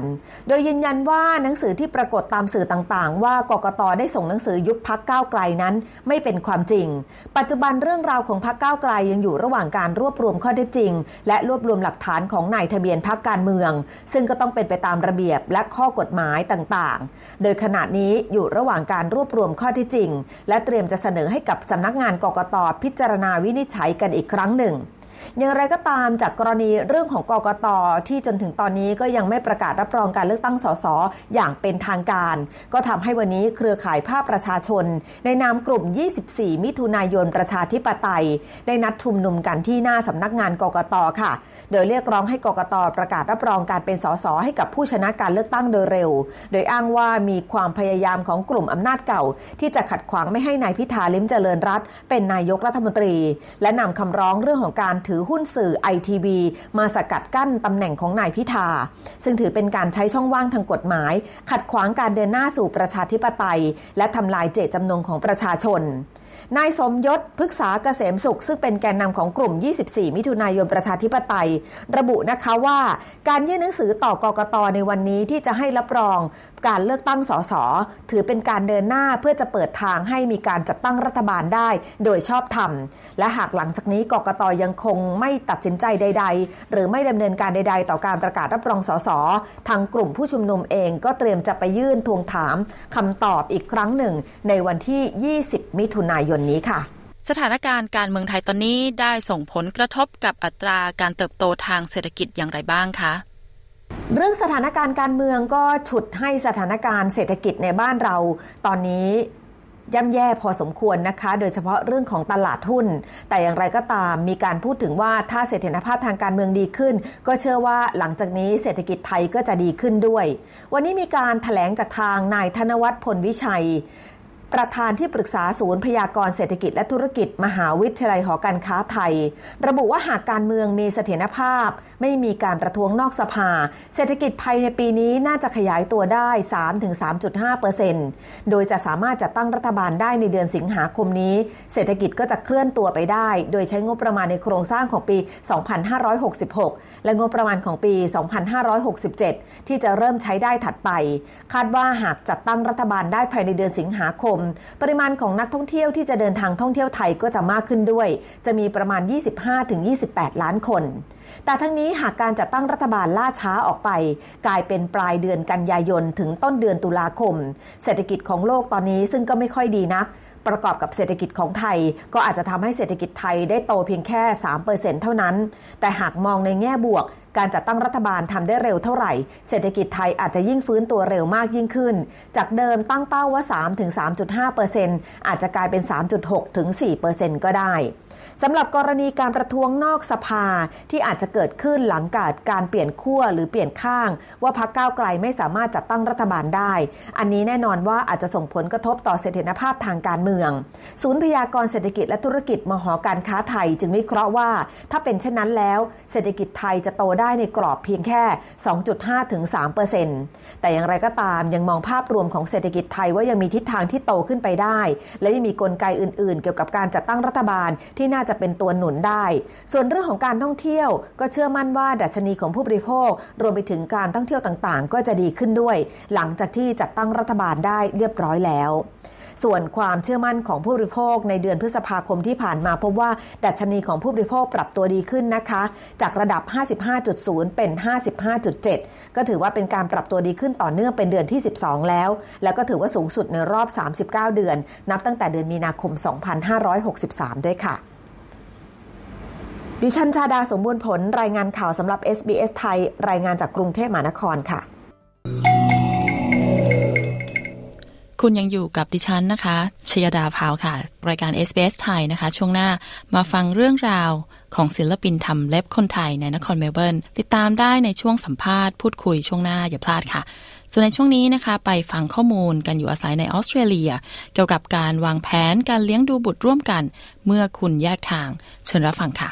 โดยยืนยันว่าหนังสือที่ปรากฏตามสื่อต่างๆ ว่ากกตได้ส่งหนังสือยุบพักก้าวไกลนั้น ไม่เป็นความจริงปัจจุบันเรื่องราวของพักก้าวไกลยังอยู่ระหว่างการรวบรวมข้อเท็จจริง และรวบรวมหลักฐานของนายทะเบียนพักการเมือง ซึ่งก็ต้องเป็นไปตามระเบียบและข้อกฎหมายต่างๆ โดยขณะนี้อยู่ระหว่างการรวบรวมข้อเท็จจริง และเตรียมจะเสนอให้กับสำนักงานกกตพิจารณาวินิจฉัยกันอีกครั้งหนึ่ง อย่างไรก็ตามจากกรณีเรื่องของกกตที่จนถึงตอนนี้ก็ยังไม่ประกาศรับรองการเลือกตั้งสสอย่างเป็นทางการ ก็ทำให้วันนี้เครือข่ายภาคประชาชน ในนามกลุ่ม 24 มิถุนายนประชาธิปไตย ได้นัดชุมนุมกันที่หน้าสำนักงานกกตค่ะ โดยเรียกร้องให้กกตประกาศรับรองการเป็นสสให้กับผู้ชนะการเลือกตั้งโดยเร็ว โดยอ้างว่ามีความพยายามของกลุ่มอำนาจเก่า ที่จะขัดขวางไม่ให้นายพิธาลิมเจริญรัตเป็นนายกรัฐมนตรี และนำคำร้องเรื่องของการถือหุ้นสื่อไอทีวีมาสกัดกั้นตำแหน่งของนายพิธา ซึ่งถือเป็นการใช้ช่องว่างทางกฎหมาย ขัดขวางการเดินหน้าสู่ประชาธิปไตย และทำลายเจตจำนงของประชาชน นายสมยศพฤกษาเกษมสุข ซึ่งเป็นแกนนำของกลุ่ม 24 มิถุนายนประชาธิปไตย ระบุนะคะว่าการยื่นหนังสือต่อกกตในวันนี้ที่จะให้รับรองการเลือกตั้งสสถือเป็นการเดินหน้าเพื่อจะเปิดทางให้มีการจัดตั้งรัฐบาลได้โดยชอบธรรม และหากหลังจากนี้กกตยังคงไม่ตัดสินใจใด ๆ หรือไม่ดำเนินการใด ๆ ต่อการประกาศรับรองสสทางกลุ่มผู้ชุมนุมเองก็เตรียมจะไปยื่นทวงถามคำตอบอีกครั้งหนึ่ง ในวันที่ 20 มิถุนายนนี้ค่ะสถานการณ์การเมืองไทยตอนนี้ได้ส่งผลกระทบกับอัตราการเติบโตทางเศรษฐกิจอย่างไรบ้างคะ เรื่องสถานการณ์การเมืองก็ฉุดให้สถานการณ์เศรษฐกิจในบ้านเราตอนนี้ย่ำแย่พอสมควรนะคะ โดยเฉพาะเรื่องของตลาดหุ้น แต่อย่างไรก็ตามมีการพูดถึงว่าถ้าเสถียรภาพทางการเมืองดีขึ้น ก็เชื่อว่าหลังจากนี้เศรษฐกิจไทยก็จะดีขึ้นด้วย วันนี้มีการถแถลงจากทางนายธนวัฒน์พลวิชัย ประธานที่ปรึกษาศูนย์พยากรเศรษฐกิจและธุรกิจ มหาวิทยาลัยหอการค้าไทย ระบุว่าหากการเมืองมีเสถียรภาพ ไม่มีการประท้วงนอกสภา เศรษฐกิจภายในปีนี้น่าจะขยายตัวได้ 3-3.5%โดยจะสามารถจัดตั้งรัฐบาลได้ในเดือนสิงหาคมนี้ เศรษฐกิจก็จะเคลื่อนตัวไปได้ โดยใช้งบประมาณในโครงสร้างของปี 2566 และงบประมาณของปี 2567 ที่จะเริ่มใช้ได้ถัดไป คาดว่าหากจัดตั้งรัฐบาลได้ภายในเดือนสิงหาคมปริมาณของนักท่องเที่ยวที่จะเดินทางท่องเที่ยวไทยก็จะมากขึ้นด้วย จะมีประมาณ 25-28 ล้านคน แต่ทั้งนี้หากการจัดตั้งรัฐบาลล่าช้าออกไป กลายเป็นปลายเดือนกันยายนถึงต้นเดือนตุลาคม เศรษฐกิจของโลกตอนนี้ซึ่งก็ไม่ค่อยดีนักประกอบกับเศรษฐกิจของไทย ก็อาจจะทำให้เศรษฐกิจไทยได้โตเพียงแค่ 3%เท่านั้น แต่หากมองในแง่บวก การจัดตั้งรัฐบาลทำได้เร็วเท่าไหร่ เศรษฐกิจไทยอาจจะยิ่งฟื้นตัวเร็วมากยิ่งขึ้น จากเดิมตั้งเป้าว่า 3-3.5%อาจจะกลายเป็น 3.6-4%ก็ได้ สำหรับกรณีการประท้วงนอกสภาที่อาจจะเกิดขึ้นหลังการการเปลี่ยนขั้วหรือเปลี่ยนข้าง ว่าพรรคก้าวไกลไม่สามารถจัดตั้งรัฐบาลได้ อันนี้แน่นอนว่าอาจจะส่งผลกระทบต่อเสถียรภาพทางการเมือง ศูนย์พยากรเศรษฐกิจและธุรกิจมหอการค้าไทย จึงวิเคราะห์ว่า ถ้าเป็นเช่นนั้นแล้ว เศรษฐกิจไทยจะโตได้ในกรอบเพียงแค่ 2.5ถึง3%แต่อย่างไรก็ตามยังมองภาพรวมของเศรษฐกิจไทยว่ายังมีทิศทางที่โตขึ้นไปได้ และยังมีกลไกอื่น ๆ เกี่ยวกับการจัดตั้งรัฐบาลที่น่าจะเป็นตัวหนุนได้ ส่วนเรื่องของการท่องเที่ยว ก็เชื่อมั่นว่าดัชนีของผู้บริโภค รวมไปถึงการท่องเที่ยวต่างๆ ก็จะดีขึ้นด้วย หลังจากที่จัดตั้งรัฐบาลได้เรียบร้อยแล้วส่วนความเชื่อมั่นของผู้บริโภคในเดือนพฤษภาคมที่ผ่านมาพบว่า ดัชนีของผู้บริโภคปรับตัวดีขึ้นนะคะ จากระดับ 55.0 เป็น 55.7 ก็ถือว่าเป็นการปรับตัวดีขึ้นต่อเนื่องเป็นเดือนที่ 12 แล้ว แล้วก็ถือว่าสูงสุดในรอบ 39 เดือน นับตั้งแต่เดือนมีนาคม 2563 ด้วยค่ะ ดิฉันชาดาสมบูรณ์ผลรายงานข่าวสำหรับ SBS ไทย รายงานจากกรุงเทพมหานครค่ะ คุณยังอยู่กับดิฉันนะคะชยดาพาวค่ะ รายการ SBS ไทยนะคะ ช่วงหน้ามาฟังเรื่องราวของศิลปินทำเล็บคนไทยในนครเมลเบิร์นติดตามได้ในช่วงสัมภาษณ์พูดคุยช่วงหน้าอย่าพลาดค่ะส่วนในช่วงนี้นะคะ ไปฟังข้อมูลกันอยู่อาศัยในออสเตรเลีย เกี่ยวกับการวางแผนการเลี้ยงดูบุตรร่วมกัน เมื่อคุณแยกทาง เชิญรับฟังค่ะ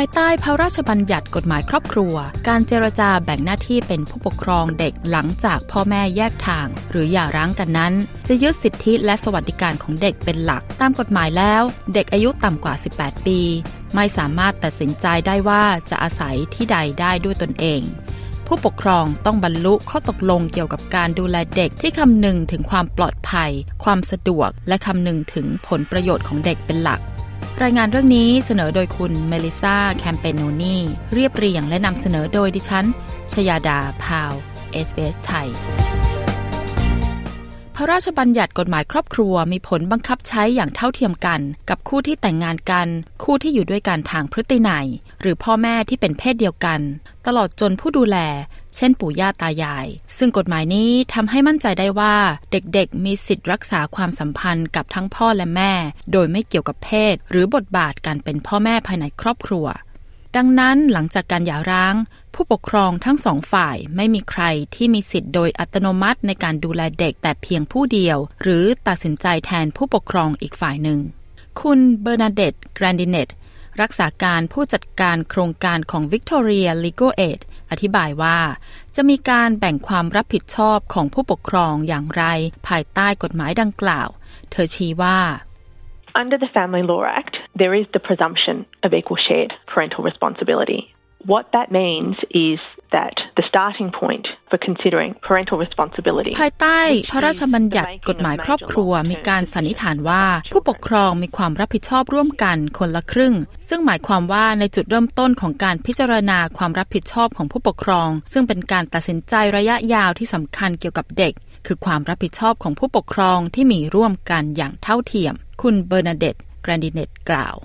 ภายใต้พระราชบัญญัติกฎหมายครอบครัว การเจรจาแบ่งหน้าที่เป็นผู้ปกครองเด็กหลังจากพ่อแม่แยกทาง หรือหย่าร้างกันนั้น จะยึดสิทธิและสวัสดิการของเด็กเป็นหลัก ตามกฎหมายแล้ว เด็กอายุต่ำกว่า 18 ปี ไม่สามารถตัดสินใจได้ว่าจะอาศัยที่ใดได้ด้วยตนเองผู้ปกครองต้องบรรลุข้อตกลงเกี่ยวกับการดูแลเด็กที่คำนึงถึงความปลอดภัย ความสะดวก และคำนึงถึงผลประโยชน์ของเด็กเป็นหลัก รายงานเรื่องนี้เสนอโดยคุณเมลิซาแคมเปนโนนีเรียบเรียงและนำเสนอโดยดิฉันชยาดาพาวเวล SBS ไทย พระราชบัญญัติกฎหมายครอบครัวมีผลบังคับใช้อย่างเท่าเทียมกัน กับคู่ที่แต่งงานกัน คู่ที่อยู่ด้วยกันทางพฤตินัย หรือพ่อแม่ที่เป็นเพศเดียวกัน ตลอดจนผู้ดูแล เช่นปู่ย่าตายาย ซึ่งกฎหมายนี้ทำให้มั่นใจได้ว่าเด็กๆ มีสิทธิ์รักษาความสัมพันธ์กับทั้งพ่อและแม่ โดยไม่เกี่ยวกับเพศ หรือบทบาทการเป็นพ่อแม่ภายในครอบครัว ดังนั้นหลังจากการหย่าร้าง ผู้ปกครองทั้งสองฝ่ายไม่มีใครที่มีสิทธิ์โดยอัตโนมัติในการดูแลเด็กแต่เพียงผู้เดียว หรือตัดสินใจแทนผู้ปกครองอีกฝ่ายหนึ่ง คุณเบอร์นาเดตแกรนดิเนตรักษาการผู้จัดการโครงการของ Victoria Legal Aid อธิบายว่า จะมีการแบ่งความรับผิดชอบของผู้ปกครองอย่างไร ภายใต้กฎหมายดังกล่าว เธอชี้ว่า Under the Family Law Act, there is the presumption of equal shared parental responsibility. What that means is that the starting point for considering parental responsibility ภายใต้พระราชบัญญัติกฎหมายครอบครัวมีการสันนิษฐานว่า ผู้ปกครองมีความรับผิดชอบร่วมกันคนละครึ่ง ซึ่งหมายความว่าในจุดเริ่มต้นของการพิจารณาความรับผิดชอบของผู้ปกครอง ซึ่งเป็นการตัดสินใจระยะยาวที่สำคัญเกี่ยวกับเด็ก คือความรับผิดชอบของผู้ปกครองที่มีร่วมกันอย่างเท่าเทียม คุณเบอร์นาเดตแกรนดิเนตกล่าว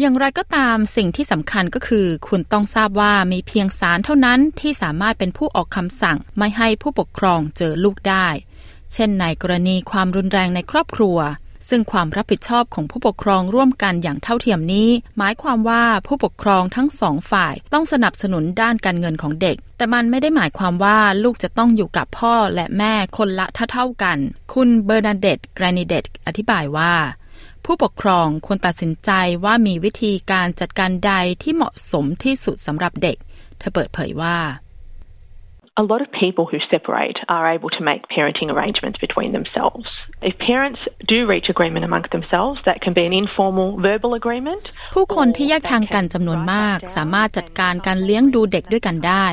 อย่างไรก็ตามสิ่งที่สำคัญก็คือ คุณต้องทราบว่ามีเพียงศาลเท่านั้นที่สามารถเป็นผู้ออกคำสั่งไม่ให้ผู้ปกครองเจอลูกได้ เช่นในกรณีความรุนแรงในครอบครัว ซึ่งความรับผิดชอบของผู้ปกครองร่วมกันอย่างเท่าเทียมนี้ หมายความว่าผู้ปกครองทั้งสองฝ่ายต้องสนับสนุนด้านการเงินของเด็ก แต่มันไม่ได้หมายความว่าลูกจะต้องอยู่กับพ่อและแม่คนละเท่ากัน คุณเบอร์นาเดตแกรนิเดตอธิบายว่าผู้ปกครองควรตัดสินใจว่ามีวิธีการจัดการใดที่เหมาะสมที่สุดสำหรับเด็ก เธอเปิดเผยว่า A lot of people who separate are able to make parenting arrangements between themselves. If parents do reach agreement amongst themselves, that can be an informal verbal agreement. ผู้คนที่แยกทางกันจำนวนมาก สามารถจัดการการเลี้ยงดูเด็กด้วยกันได้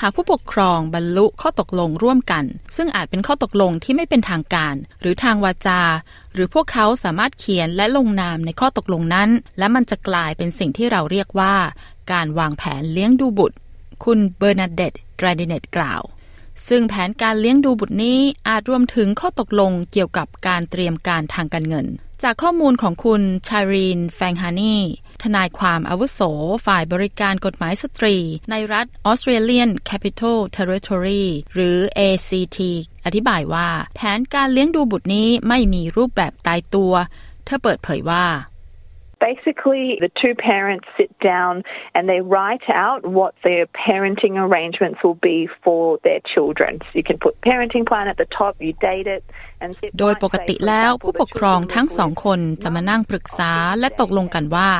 หากผู้ปกครองบรรลุข้อตกลงร่วมกัน ซึ่งอาจเป็นข้อตกลงที่ไม่เป็นทางการ หรือทางวาจา หรือพวกเขาสามารถเขียนและลงนามในข้อตกลงนั้น และมันจะกลายเป็นสิ่งที่เราเรียกว่า การวางแผนเลี้ยงดูบุตร คุณเบอร์นาเดตแกรดิเนตกล่าว ซึ่งแผนการเลี้ยงดูบุตรนี้อาจรวมถึงข้อตกลงเกี่ยวกับการเตรียมการทางการเงิน จากข้อมูลของคุณชารีนแฟงฮานีทนายความอาวุโส ฝ่ายบริการกฎหมายสตรี ในรัฐ Australian Capital Territory หรือ ACT อธิบายว่า แผนการเลี้ยงดูบุตรนี้ไม่มีรูปแบบตายตัว เธอเปิดเผยว่า Basically, the two parents sit down and they write out what their parenting arrangements will be for their children. So you can put parenting plan at the top, you date it, and โดยปกติแล้วผู้ปกครองทั้งสองคนจะมานั่งปรึกษาและตกลงกันว่า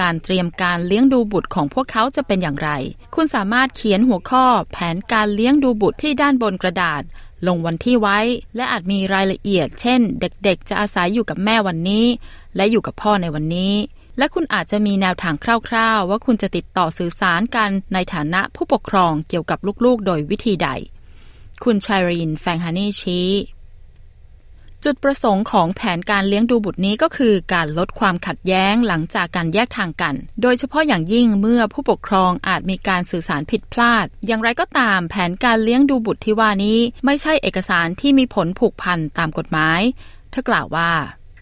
การเตรียมการเลี้ยงดูบุตรของพวกเขาจะเป็นอย่างไร คุณสามารถเขียนหัวข้อแผนการเลี้ยงดูบุตรที่ด้านบนกระดาษ ลงวันที่ไว้ และอาจมีรายละเอียด เช่น เด็กๆ จะอาศัยอยู่กับแม่วันนี้ และอยู่กับพ่อในวันนี้ และคุณอาจจะมีแนวทางคร่าวๆ ว่าคุณจะติดต่อสื่อสารกันในฐานะผู้ปกครองเกี่ยวกับลูกๆ โดยวิธีใด คุณชายรินแฟงฮานีชี้ จุดประสงค์ของแผนการเลี้ยงดูบุตรนี้ก็คือการลดความขัดแย้งหลังจากการแยกทางกัน โดยเฉพาะอย่างยิ่งเมื่อผู้ปกครองอาจมีการสื่อสารผิดพลาด อย่างไรก็ตามแผนการเลี้ยงดูบุตรที่ว่านี้ ไม่ใช่เอกสารที่มีผลผูกพันตามกฎหมาย เธอกล่าวว่า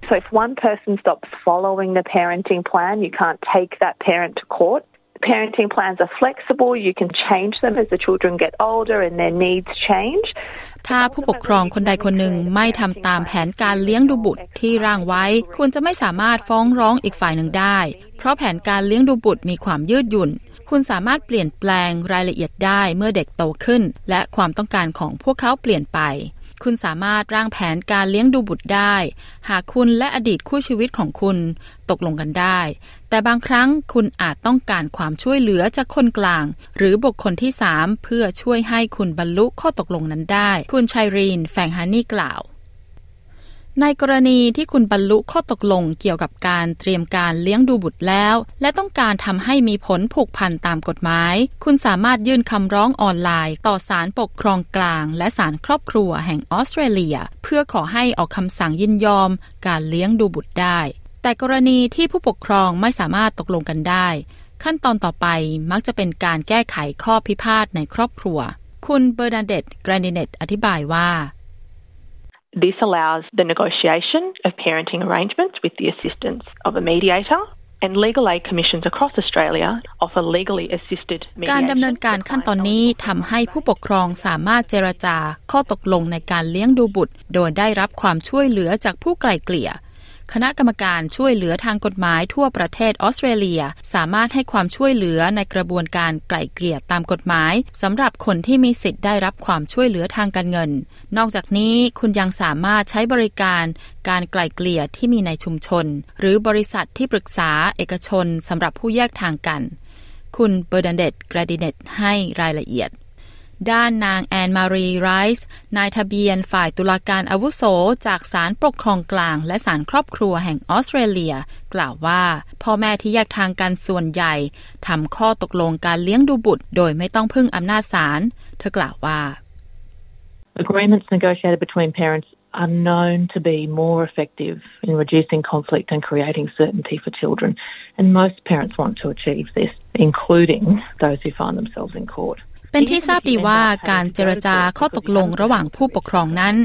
So if one person stops following the parenting plan, you can't take that parent to court. Parenting plans are flexible. You can change them as the children get older and their needs change. ถ้าผู้ปกครองคนใดคนหนึ่งไม่ทำตามแผนการเลี้ยงดูบุตรที่ร่างไว้คุณจะไม่สามารถฟ้องร้องอีกฝ่ายหนึ่งได้ เพราะแผนการเลี้ยงดูบุตรมีความยืดหยุ่น คุณสามารถเปลี่ยนแปลงรายละเอียดได้เมื่อเด็กโตขึ้น และความต้องการของพวกเขาเปลี่ยนไป คุณสามารถร่างแผนการเลี้ยงดูบุตรได้ หากคุณและอดีตคู่ชีวิตของคุณตกลงกันได้ แต่บางครั้งคุณอาจต้องการความช่วยเหลือจากคนกลาง หรือบุคคลที่ 3 เพื่อช่วยให้คุณบรรลุข้อตกลงนั้นได้ คุณชัยรีนแฝงฮานี่กล่าว ในกรณีที่คุณบรรลุข้อตกลงเกี่ยวกับการเตรียมการเลี้ยงดูบุตรแล้ว และต้องการทำให้มีผลผูกพันตามกฎหมาย คุณสามารถยื่นคำร้องออนไลน์ ต่อศาลปกครองกลาง และศาลครอบครัวแห่งออสเตรเลีย เพื่อขอให้ออกคำสั่งยินยอม การเลี้ยงดูบุตรได้ แต่กรณีที่ผู้ปกครองไม่สามารถตกลงกันได้ ขั้นตอนต่อไปมักจะเป็นการแก้ไขข้อพิพาทในครอบครัว คุณเบอร์นาเดตแกรนดิเนตอธิบายว่า This allows the negotiation of parenting arrangements with the assistance of a mediator and legal aid commissions across Australia offer legally assisted การดำเนินการขั้นตอนนี้ทำให้ผู้ปกครองสามารถเจรจาข้อตกลงในการเลี้ยงดูบุตร โดยได้รับความช่วยเหลือจากผู้ไกล่เกลี่ย คณะกรรมการช่วยเหลือทางกฎหมายทั่วประเทศออสเตรเลีย สามารถให้ความช่วยเหลือในกระบวนการไกล่เกลี่ยตามกฎหมายสำหรับคนที่มีสิทธิ์ได้รับความช่วยเหลือทางการเงิน นอกจากนี้คุณยังสามารถใช้บริการการไกล่เกลี่ยที่มีในชุมชน หรือบริษัทที่ปรึกษาเอกชนสำหรับผู้แยกทางกัน คุณเบอร์ดันเดตกราดิเนตให้รายละเอียด ด้านนางแอนมารีไรส์นายทะเบียนฝ่ายตุลาการอาวุโสจากศาลปกครองกลาง และศาลครอบครัวแห่งออสเตรเลีย กล่าวว่า พ่อแม่ที่แยกทางกันส่วนใหญ่ทำข้อตกลงการเลี้ยงดูบุตร โดยไม่ต้องพึ่งอำนาจศาลเธอกล่าวว่า Agreements negotiated between parents are known to be more effective in reducing conflict and creating certainty for children. And most parents want to achieve this, including those who find themselves in court. เป็นที่ทราบดีว่าการเจรจาข้อตกลงระหว่างผู้ปกครองนั้น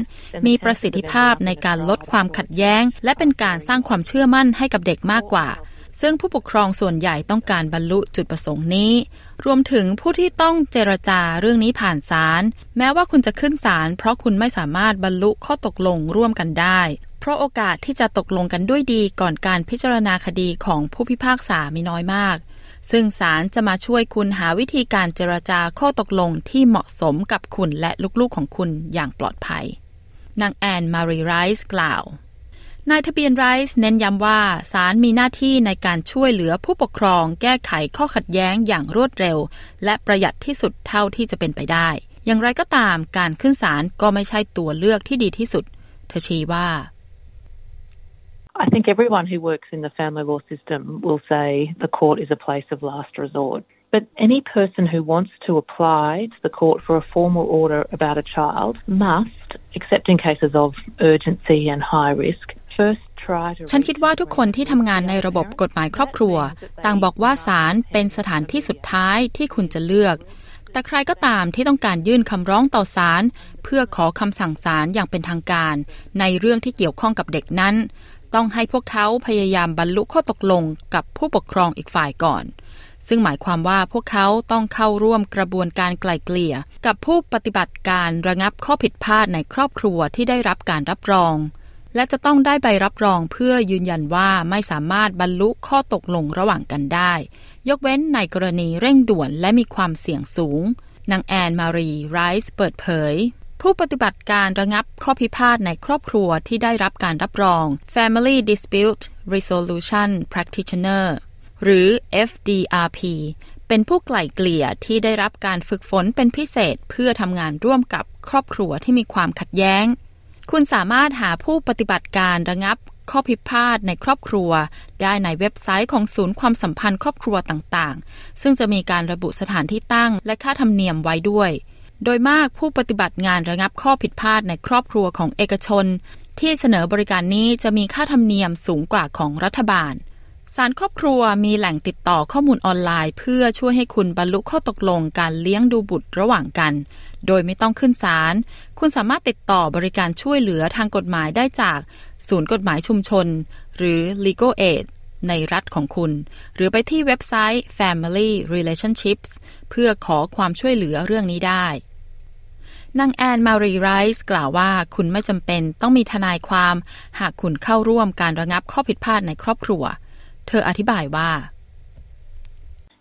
มีประสิทธิภาพในการลดความขัดแย้ง และเป็นการสร้างความเชื่อมั่นให้กับเด็กมากกว่า ซึ่งผู้ปกครองส่วนใหญ่ต้องการบรรลุจุดประสงค์นี้ รวมถึงผู้ที่ต้องเจรจาเรื่องนี้ผ่านศาลแม้ว่าคุณจะขึ้นศาลเพราะคุณไม่สามารถบรรลุข้อตกลงร่วมกันได้เพราะโอกาสที่จะตกลงกันด้วยดีก่อนการพิจารณาคดีของผู้พิพากษามีน้อยมาก ซึ่งศาลจะมาช่วยคุณหาวิธีการเจรจาข้อตกลงที่เหมาะสมกับคุณและลูกๆของคุณอย่างปลอดภัย นางแอนมารีไรส์กล่าว นายทะเบียนไรส์เน้นย้ำว่าศาลมีหน้าที่ในการช่วยเหลือผู้ปกครอง แก้ไขข้อขัดแย้งอย่างรวดเร็ว และประหยัดที่สุดเท่าที่จะเป็นไปได้ อย่างไรก็ตามการขึ้นศาลก็ไม่ใช่ตัวเลือกที่ดีที่สุด เธอชี้ว่า I think everyone who works in the family law system will say the court is a place of last resort. But any person who wants to apply to the court for a formal order about a child must, except in cases of urgency and high risk, first ฉันคิดว่าทุกคนที่ทำงานในระบบกฎหมายครอบครัว ต่างบอกว่าศาลเป็นสถานที่สุดท้ายที่คุณจะเลือก แต่ใครก็ตามที่ต้องการยื่นคำร้องต่อศาลเพื่อขอคำสั่งศาลอย่างเป็นทางการ ในเรื่องที่เกี่ยวข้องกับเด็กนั้น ต้องให้พวกเขาพยายามบรรลุข้อตกลงกับผู้ปกครองอีกฝ่ายก่อน ซึ่งหมายความว่าพวกเขาต้องเข้าร่วมกระบวนการไกล่เกลี่ย กับผู้ปฏิบัติการระงับข้อผิดพลาดในครอบครัวที่ได้รับการรับรอง และจะต้องได้ใบรับรองเพื่อยืนยันว่าไม่สามารถบรรลุข้อตกลงระหว่างกันได้ ยกเว้นในกรณีเร่งด่วนและมีความเสี่ยงสูงนางแอนมารีไรส์เปิดเผย ผู้ปฏิบัติการระงับข้อพิพาทในครอบครัวที่ได้รับการรับรอง Family Dispute Resolution Practitioner หรือ FDRP เป็นผู้ไกล่เกลี่ยที่ได้รับการฝึกฝนเป็นพิเศษเพื่อทำงานร่วมกับครอบครัวที่มีความขัดแย้ง คุณสามารถหาผู้ปฏิบัติการระงับข้อพิพาทในครอบครัว ได้ในเว็บไซต์ของศูนย์ความสัมพันธ์ครอบครัวต่างๆ ซึ่งจะมีการระบุสถานที่ตั้งและค่าธรรมเนียมไว้ด้วย โดยมากผู้ปฏิบัติงานระงับข้อผิดพลาดในครอบครัวของเอกชน ที่เสนอบริการนี้จะมีค่าธรรมเนียมสูงกว่าของรัฐบาลสารครอบครัวมีแหล่งติดต่อข้อมูลออนไลน์ เพื่อช่วยให้คุณบรรลุข้อตกลงการเลี้ยงดูบุตรระหว่างกัน โดยไม่ต้องขึ้นศาล คุณสามารถติดต่อบริการช่วยเหลือทางกฎหมายได้จากศูนย์กฎหมายชุมชน หรือ Legal Aid ในรัฐของคุณ หรือไปที่เว็บไซต์ Family Relationships เพื่อขอความช่วยเหลือเรื่องนี้ได้ นางแอนมารีไรส์กล่าวว่าคุณไม่จำเป็นต้องมีทนายความ หากคุณเข้าร่วมการระงับข้อผิดพลาดในครอบครัว เธออธิบายว่า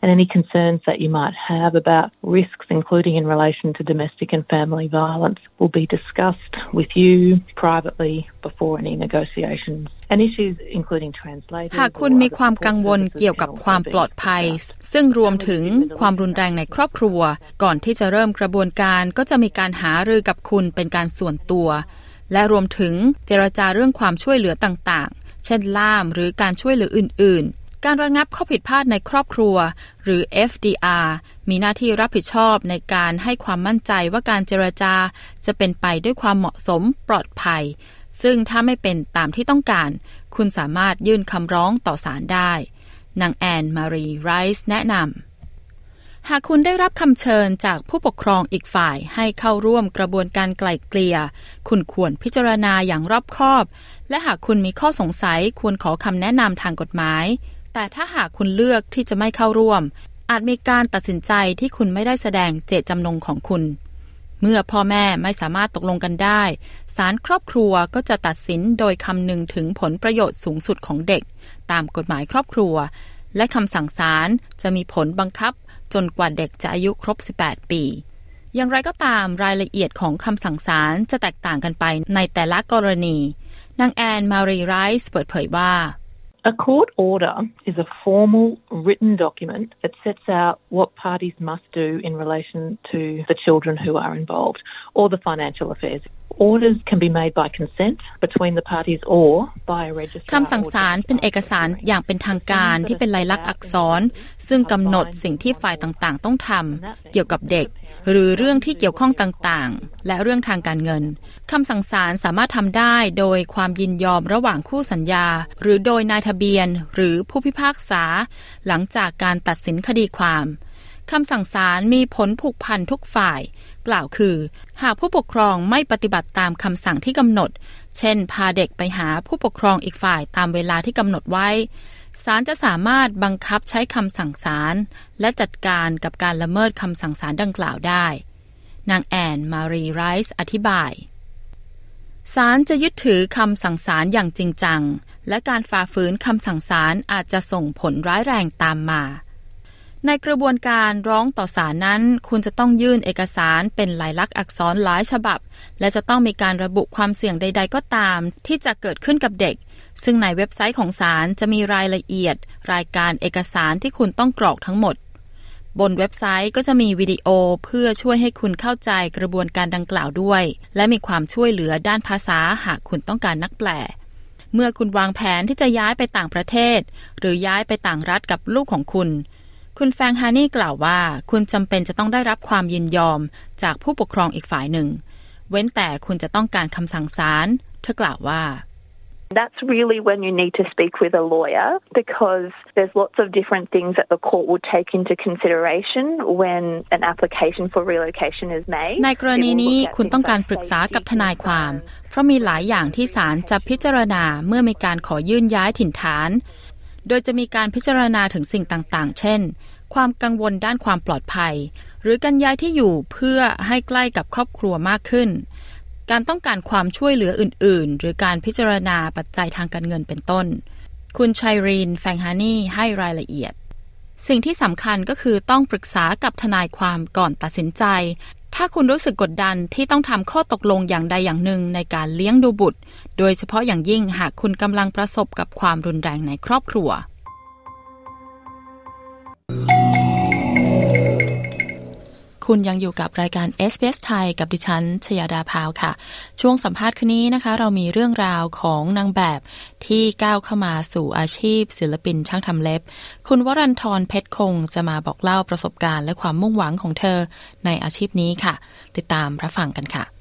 and any concerns that you might have about risks, including in relation to domestic and family violence, will be discussed with you privately before any negotiations. And issues including translators หากคุณมีความกังวลเกี่ยวกับความปลอดภัย ซึ่งรวมถึงความรุนแรงในครอบครัว ก่อนที่จะเริ่มกระบวนการก็จะมีการหารือกับคุณเป็นการส่วนตัว และรวมถึงเจรจาเรื่องความช่วยเหลือต่างๆ เช่นล่ามหรือการช่วยเหลืออื่นๆ การระงับข้อผิดพลาดในครอบครัว หรือ FDR มีหน้าที่รับผิดชอบในการให้ความมั่นใจว่าการเจรจาจะเป็นไปด้วยความเหมาะสมปลอดภัย ซึ่งถ้าไม่เป็นตามที่ต้องการ คุณสามารถยื่นคำร้องต่อศาลได้ นางแอนมารีไรส์แนะนำหากคุณได้รับคำเชิญจากผู้ปกครองอีกฝ่ายให้เข้าร่วมกระบวนการไกล่เกลี่ย คุณควรพิจารณาอย่างรอบคอบ และหากคุณมีข้อสงสัยควรขอคำแนะนำทางกฎหมาย แต่ถ้าหากคุณเลือกที่จะไม่เข้าร่วม อาจมีการตัดสินใจที่คุณไม่ได้แสดงเจตจำนงของคุณ เมื่อพ่อแม่ไม่สามารถตกลงกันได้ศาลครอบครัวก็จะตัดสินโดยคำนึงถึงผลประโยชน์สูงสุดของเด็ก ตามกฎหมายครอบครัว และคำสั่งศาลจะมีผลบังคับ จนกว่าเด็กจะอายุครบ 18 ปีอย่างไรก็ตามรายละเอียดของคำสั่งศาลจะแตกต่างกันไปในแต่ละกรณี นางแอนมารีไรส์เปิดเผยว่า A court order is a formal written document that sets out what parties must do in relation to the children who are involved or the financial affairs. Orders can be made by consent between the parties or by a registrar. คำสั่งศาลเป็นเอกสารอย่างเป็นทางการที่เป็นลายลักษณ์อักษร ซึ่งกำหนดสิ่งที่ฝ่ายต่างๆ ต้องทำเกี่ยวกับเด็ก หรือเรื่องที่เกี่ยวข้องต่างๆ และเรื่องทางการเงินคำสั่งศาลสามารถทำได้โดยความยินยอมระหว่างคู่สัญญา หรือโดยนายทะเบียน หรือผู้พิพากษา หลังจากการตัดสินคดีความคำสั่งศาลมีผลผูกพันทุกฝ่าย กล่าวคือ หากผู้ปกครองไม่ปฏิบัติตามคำสั่งที่กำหนด เช่น พาเด็กไปหาผู้ปกครองอีกฝ่ายตามเวลาที่กำหนดไว้ศาลจะสามารถบังคับใช้คำสั่งศาลและจัดการกับการละเมิดคำสั่งศาลดังกล่าวได้ นางแอนมารีไรส์อธิบายศาลจะยึดถือคำสั่งศาลอย่างจริงจัง และการฝ่าฝืนคำสั่งศาลอาจจะส่งผลร้ายแรงตามมา ในกระบวนการร้องต่อศาลนั้น คุณจะต้องยื่นเอกสารเป็นลายลักษณ์อักษรหลายฉบับ และจะต้องมีการระบุความเสี่ยงใด ๆ ก็ตาม ที่จะเกิดขึ้นกับเด็ก ซึ่งในเว็บไซต์ของศาลจะมีรายละเอียด รายการเอกสารที่คุณต้องกรอกทั้งหมด บนเว็บไซต์ก็จะมีวิดีโอเพื่อช่วยให้คุณเข้าใจกระบวนการดังกล่าวด้วย และมีความช่วยเหลือด้านภาษาหากคุณต้องการนักแปลเมื่อคุณวางแผนที่จะย้ายไปต่างประเทศ หรือย้ายไปต่างรัฐกับลูกของคุณ คุณแฟงฮานี่กล่าวว่า คุณจำเป็นจะต้องได้รับความยินยอมจากผู้ปกครองอีกฝ่ายหนึ่ง เว้นแต่คุณจะต้องการคำสั่งศาลเธอกล่าวว่า That's really when you need to speak with a lawyer because there's lots of different things that the court will take into consideration when an application for relocation is made. ในกรณีนี้คุณต้องการปรึกษากับทนายความ เพราะมีหลายอย่างที่ศาลจะพิจารณาเมื่อมีการขอยื่นย้ายถิ่นฐาน โดยจะมีการพิจารณาถึงสิ่งต่างๆ เช่น ความกังวลด้านความปลอดภัย หรือการย้ายที่อยู่เพื่อให้ใกล้กับครอบครัวมากขึ้น การต้องการความช่วยเหลืออื่น ๆ หรือการพิจารณาปัจจัยทางการเงินเป็นต้น คุณชัยรีน แฟงฮานี่ให้รายละเอียด สิ่งที่สำคัญก็คือต้องปรึกษากับทนายความก่อนตัดสินใจ ถ้าคุณรู้สึกกดดันที่ต้องทำข้อตกลงอย่างใดอย่างหนึ่งในการเลี้ยงดูบุตร โดยเฉพาะอย่างยิ่งหากคุณกำลังประสบกับความรุนแรงในครอบครัว คุณยังอยู่กับรายการ s อ s ไทยกับดิฉัน ชยาดาพาวค่ะ ช่วงสัมภาษณ์คืนนี้นะคะ เรามีเรื่องราวของนางแบบที่ก้าวเข้ามาสู่อาชีพ ศิลปินช่างทำเล็บ คุณวรันทรเพชรคงจะมาบอกเล่าประสบการณ์และความมุ่งหวังของเธอในอาชีพนี้ค่ะ ติดตามรับฟังกันค่ะ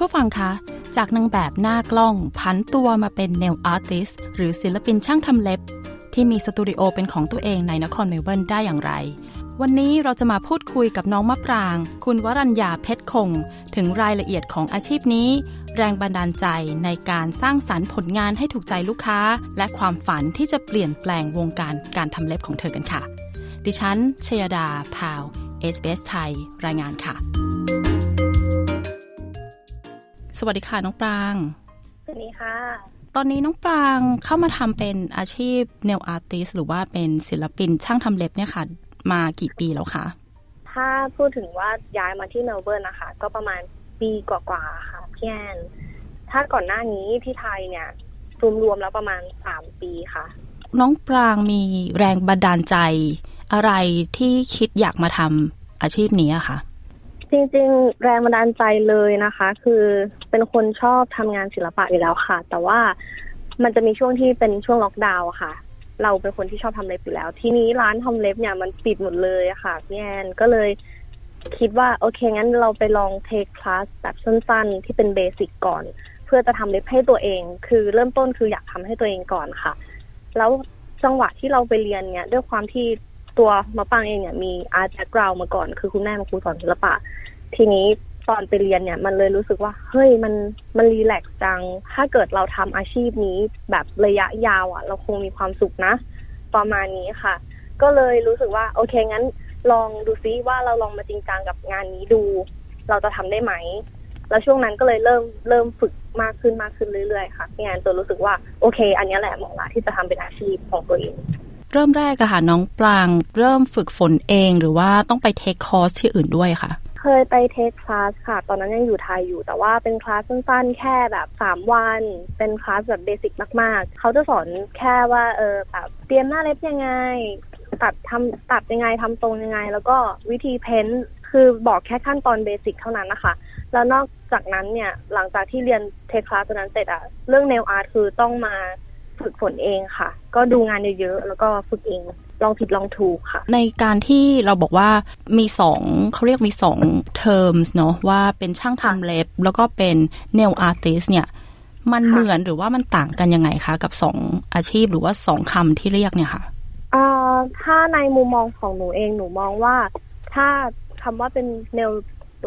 ผู้ฟังคะ จากนางแบบหน้ากล้องผันตัวมาเป็น nail artist หรือศิลปินช่างทำเล็บ ที่มีสตูดิโอเป็นของตัวเองในนครเมลเบิร์นได้อย่างไร วันนี้เราจะมาพูดคุยกับน้องมะปราง คุณวรัญญาเพชรคง ถึงรายละเอียดของอาชีพนี้ แรงบันดาลใจในการสร้างสรรค์ผลงานให้ถูกใจลูกค้า และความฝันที่จะเปลี่ยนแปลงวงการการทำเล็บของเธอกันค่ะ ดิฉันชยดาพาวเอสเบสไทยรายงานค่ะ สวัสดีค่ะน้องปราง สวัสดีค่ะ ตอนนี้น้องปรางเข้ามาทำเป็นอาชีพnail artist หรือว่าเป็นศิลปินช่างทำเล็บเนี่ยค่ะ มากี่ปีแล้วคะ ถ้าพูดถึงว่าย้ายมาที่เมลเบิร์นนะคะ ก็ประมาณปีกว่าๆค่ะพี่แอนถ้าก่อนหน้านี้ที่ไทยเนี่ยรวมๆแล้วประมาณสามปีค่ะ น้องปรางมีแรงบันดาลใจอะไรที่คิดอยากมาทำอาชีพนี้อะคะ จริงๆ แรงบันดาลใจเลยนะคะ คือเป็นคนชอบทำงานศิลปะอยู่แล้วค่ะ แต่ว่ามันจะมีช่วงที่เป็นช่วงล็อกดาวน์ค่ะ เราเป็นคนที่ชอบทำเล็บอยู่แล้ว ทีนี้ร้านทำเล็บเนี่ยมันปิดหมดเลยอะค่ะพี่แอนก็เลยคิดว่าโอเคงั้นเราไปลอง take class แบบสั้นๆ ที่เป็น basic ก่อน เพื่อจะทำเล็บให้ตัวเอง คือเริ่มต้นคืออยากทำให้ตัวเองก่อนค่ะ แล้วจังหวะที่เราไปเรียนเนี่ยด้วยความที่ ตัวมะปรางเองเนี่ยมี art background มาก่อน คือคุณแม่มาครูสอนศิลปะ ทีนี้ตอนไปเรียนเนี่ยมันเลยรู้สึกว่า เฮ้ยมันมันรีแลกซ์จัง ถ้าเกิดเราทำอาชีพนี้แบบระยะยาวอะ่ะ เราคงมีความสุขนะ ประมาณนี้ค่ะ ก็เลยรู้สึกว่า โอเคงั้นลองดูซิว่าเราลองมาจริงจังกับงานนี้ดู เราจะทำได้ไหม แล้วช่วงนั้นก็เลยเริ่มเริ่มฝึกมากขึ้นมากขึ้นเรื่อยๆค่ะงานตัวรู้สึกว่าโอเค อันนี้แหละเหมาะละที่จะทำเป็นอาชีพของตัวเอง เริ่มแรกอะค่ะน้องปรางเริ่มฝึกฝนเอง หรือว่าต้องไปเทคคอร์สที่อื่นด้วยค่ะ เคยไป take class ค่ะ ตอนนั้นยังอยู่ไทยอยู่ แต่ว่าเป็นคลาสสั้นๆ แค่แบบสามวัน เป็นคลาสแบบ basic มากๆ เขาจะสอนแค่ว่าเออแบบเตรียมหน้าเล็บยังไง ตัดทำตัดยังไงทำตรงยังไง แล้วก็วิธี paint คือบอกแค่ขั้นตอน basic เท่านั้นนะคะแล้วนอกจากนั้นเนี่ยหลังจากที่เรียน take class ตอนนั้นเสร็จอะเรื่อง nail art คือต้องมา ฝึกฝนเองค่ะ ก็ดูงานเยอะๆแล้วก็ฝึกเองลองผิดลองถูกค่ะ ในการที่เราบอกว่ามีสองเขาเรียกมีสอง terms เนาะว่าเป็นช่างทำเล็บ แล้วก็เป็น nail artist เนี่ย มันเหมือนหรือว่ามันต่างกันยังไงคะ กับสองอาชีพหรือว่าสองคำที่เรียกเนี่ยค่ะอ่าถ้าในมุมมองของหนูเองหนูมองว่าถ้าคำว่าเป็น nail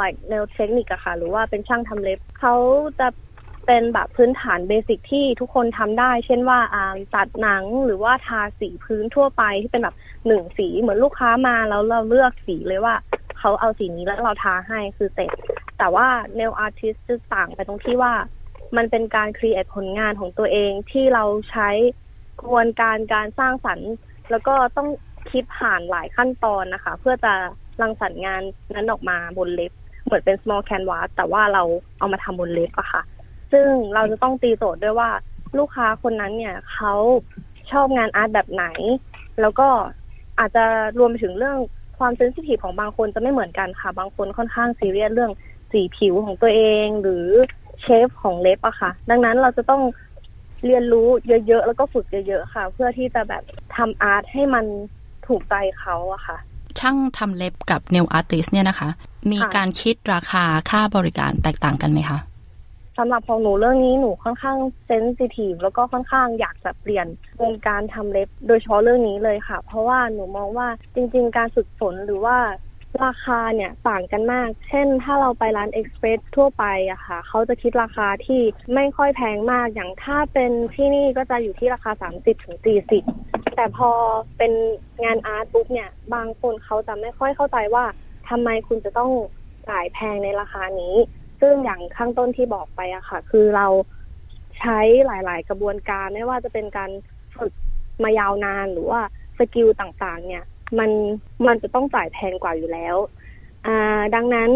like nail technique อะค่ะ หรือว่าเป็นช่างทำเล็บเขาจะ เป็นแบบพื้นฐานเบสิกที่ทุกคนทำได้ เช่นว่าตัดหนังหรือว่าทาสีพื้นทั่วไปที่เป็นแบบหนึ่งสีเหมือนลูกค้ามาแล้วเราเลือกสีเลยว่าเขาเอาสีนี้แล้วเราทาให้คือเสร็จ แต่ว่า nail artist จะต่างไปตรงที่ว่า มันเป็นการครีเอทผลงานของตัวเองที่เราใช้กระบวนการการสร้างสรรค์ แล้วก็ต้องคิดผ่านหลายขั้นตอนนะคะ เพื่อจะรังสรรค์งานนั้นออกมาบนเล็บ เหมือนเป็น small canvas แต่ว่าเราเอามาทำบนเล็บอะค่ะ ซึ่งเราจะต้องตีโจทย์ด้วยว่าลูกค้าคนนั้นเนี่ยเขาชอบงาน art แบบไหน แล้วก็อาจจะรวมไปถึงเรื่องความ sensitive ของบางคนจะไม่เหมือนกันค่ะ บางคนค่อนข้างซีเรียสเรื่องสีผิวของตัวเอง หรือ shape ของเล็บอะค่ะ ดังนั้นเราจะต้องเรียนรู้เยอะๆ แล้วก็ฝึกเยอะๆ ค่ะ เพื่อที่จะแบบทำ art ให้มันถูกใจเขาอะค่ะ ช่างทำเล็บกับ nail artist เนี่ยนะคะ มีการคิดราคาค่าบริการแตกต่างกันไหมคะ สำหรับของหนูเรื่องนี้หนูค่อนข้างเซนซิทีฟแล้วก็ค่อนข้างอยากจะเปลี่ยนวงการทำเล็บ โดยเฉพาะเรื่องนี้เลยค่ะ เพราะว่าหนูมองว่าจริง ๆ การฝึกฝนหรือว่าราคาเนี่ยต่างกันมาก เช่น ถ้าเราไปร้านเอ็กซ์เพรสทั่วไปอะค่ะ เขาจะคิดราคาที่ไม่ค่อยแพงมาก อย่างถ้าเป็นที่นี่ก็จะอยู่ที่ราคา 30ถึง40 แต่พอเป็นงานอาร์ตปุ๊บเนี่ย บางคนเขาจะไม่ค่อยเข้าใจว่าทำไมคุณจะต้องจ่ายแพงในราคานี้ ซึ่งอย่างข้างต้นที่บอกไปอะค่ะ คือเราใช้หลาย ๆ กระบวนการไม่ว่าจะเป็นการฝึกมายาวนานหรือว่าสกิลต่าง ๆ เนี่ย มันมันจะต้องจ่ายแพงกว่าอยู่แล้ว อ่า ดังนั้น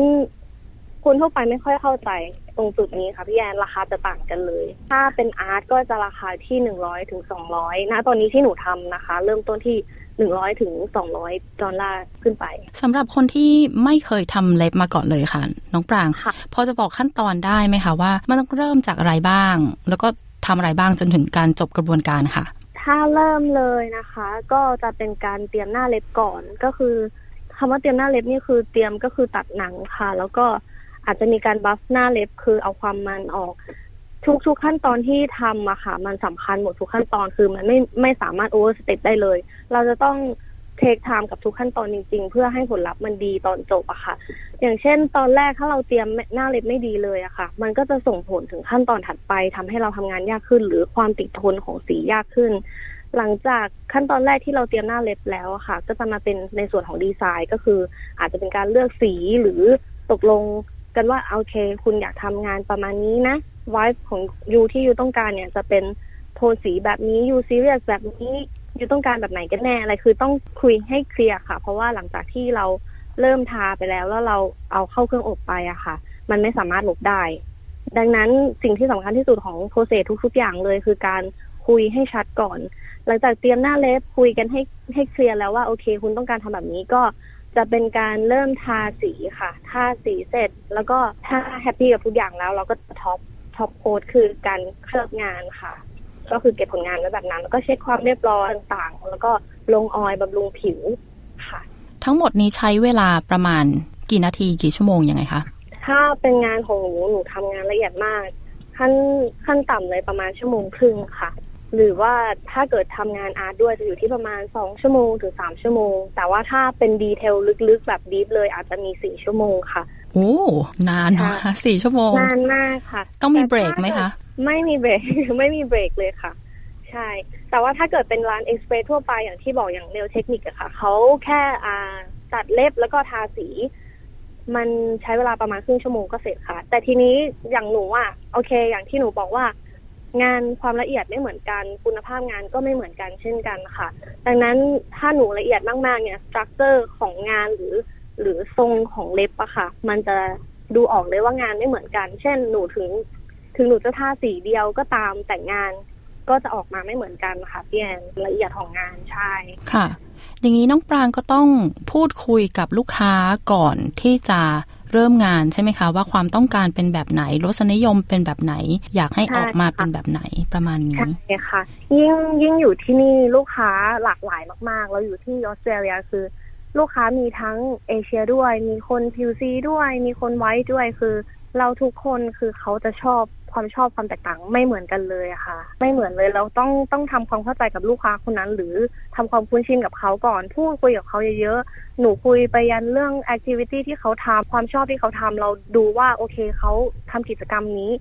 คนทั่วไปไม่ค่อยเข้าใจตรงจุดนี้ค่ะพี่แอนราคาจะต่างกันเลย ถ้าเป็นอาร์ตก็จะราคาที่หนึ่งร้อยถึงสองร้อยนะตอนนี้ที่หนูทำนะคะ เริ่มต้นที่ หนึ่งร้อยถึงสองร้อยดอลลาร์ขึ้นไปสำหรับคนที่ไม่เคยทำเล็บมาก่อนเลยค่ะ น้องปรางพอจะบอกขั้นตอนได้ไหมคะว่า มันต้องเริ่มจากอะไรบ้าง แล้วก็ทำอะไรบ้างจนถึงการจบกระบวนการค่ะ ถ้าเริ่มเลยนะคะ ก็จะเป็นการเตรียมหน้าเล็บก่อนก็คือคำว่าเตรียมหน้าเล็บนี่คือเตรียมก็คือตัดหนังค่ะ แล้วก็อาจจะมีการ buff หน้าเล็บคือเอาความมันออก ทุกทุกขั้นตอนที่ทำอะค่ะ มันสำคัญหมดทุกขั้นตอนคือมันไม่ไม่สามารถ overstep ได้เลย เราจะต้อง take time กับทุกขั้นตอนจริง ๆ เพื่อให้ผลลัพธ์มันดีตอนจบอะค่ะ อย่างเช่น ตอนแรกถ้าเราเตรียมหน้าเล็บไม่ดีเลยอะค่ะ มันก็จะส่งผลถึงขั้นตอนถัดไปทำให้เราทำงานยากขึ้น หรือความติดทนของสียากขึ้น หลังจากขั้นตอนแรกที่เราเตรียมหน้าเล็บแล้วอะค่ะ ก็จะมาเป็นในส่วนของดีไซน์ก็คือ อาจจะเป็นการเลือกสีหรือตกลงกันว่าโอเค คุณอยากทำงานประมาณนี้นะ วายของยูที่ยูต้องการเนี่ยจะเป็นโทนสีแบบนี้ you ซีเรียสแบบนี้ you ต้องการแบบไหนกันแน่อะไรคือต้องคุยให้เคลียร์ค่ะ เพราะว่าหลังจากที่เราเริ่มทาไปแล้วแล้วเราเอาเข้าเครื่องอบไปอะค่ะ มันไม่สามารถลบได้ ดังนั้นสิ่งที่สำคัญที่สุดของ process ทุก ๆ อย่างเลย คือการคุยให้ชัดก่อน หลังจากเตรียมหน้าเล็บคุยกันให้ให้เคลียร์แล้วว่าโอเค คุณต้องการทำแบบนี้ก็จะเป็นการเริ่มทาสีค่ะ ทาสีเสร็จ แล้วก็ถ้า happy กับทุกอย่างแล้ว เราก็ top top coat คือการเคลือบงานค่ะ ก็คือเก็บผลงานไว้แบบนั้น แล้วก็เช็คความเรียบร้อยต่างๆ แล้วก็ลง oil บำรุงผิวค่ะ ทั้งหมดนี้ใช้เวลาประมาณกี่นาทีกี่ชั่วโมงยังไงคะ ถ้าเป็นงานของหนูหนูทำงานละเอียดมาก ขั้นขั้นต่ำเลยประมาณชั่วโมงครึ่งค่ะหรือว่าถ้าเกิดทำงาน art ด้วยจะอยู่ที่ประมาณสองชั่วโมงถึงสามชั่วโมง แต่ว่าถ้าเป็น detail ลึกๆ แบบ deep เลยอาจจะมีสี่ชั่วโมงค่ะ โอ้นานนะสี่ชั่วโมง นานมากค่ะ ต้องมีเบรกไหมคะ ไม่มีเบรกไม่มีเบรกเลยค่ะ ใช่ แต่ว่าถ้าเกิดเป็นร้าน express ทั่วไปอย่างที่บอกอย่าง nail technic อะค่ะ เขาแค่อ่าตัดเล็บแล้วก็ทาสี มันใช้เวลาประมาณครึ่งชั่วโมงก็เสร็จค่ะ แต่ทีนี้อย่างหนูอะโอเค อย่างที่หนูบอกว่างานความละเอียดไม่เหมือนกันคุณภาพงานก็ไม่เหมือนกันเช่นกันค่ะ ดังนั้นถ้าหนูละเอียดมากๆเนี่ยสตรัคเจอร์ของงานหรือ หรือทรงของเล็บอะค่ะ มันจะดูออกเลยว่างานไม่เหมือนกัน เช่นหนูถึง ถึงหนูจะทาสีเดียวก็ตามแต่งานก็จะออกมาไม่เหมือนกันค่ะพี่แอนละเอียดของงานใช่ค่ะ อย่างนี้น้องปรางก็ต้องพูดคุยกับลูกค้าก่อนที่จะเริ่มงานใช่ไหมคะ ว่าความต้องการเป็นแบบไหนรสนิยมเป็นแบบไหน อยากให้ออกมาเป็นแบบไหนประมาณนี้ใช่ค่ะ ยิ่งยิ่งอยู่ที่นี่ลูกค้าหลากหลายมาก ๆ เราอยู่ที่ออสเตรเลียคือ ลูกค้ามีทั้งเอเชียด้วย มีคนผิวซีด้วย มีคนไว้ด้วยคือ เราทุกคนคือเขาจะชอบความชอบความแตกต่างไม่เหมือนกันเลยอะค่ะ ไม่เหมือนเลยเราต้องต้องทำความเข้าใจกับลูกค้าคนนั้น หรือทำความคุ้นชินกับเขาก่อนพูดคุยกับเขาเยอะ หนูคุยไปยันเรื่องแอคทิวิตี้ที่เขาทำความชอบที่เขาทำเราดูว่าโอเคเขาทำกิจกรรมนี้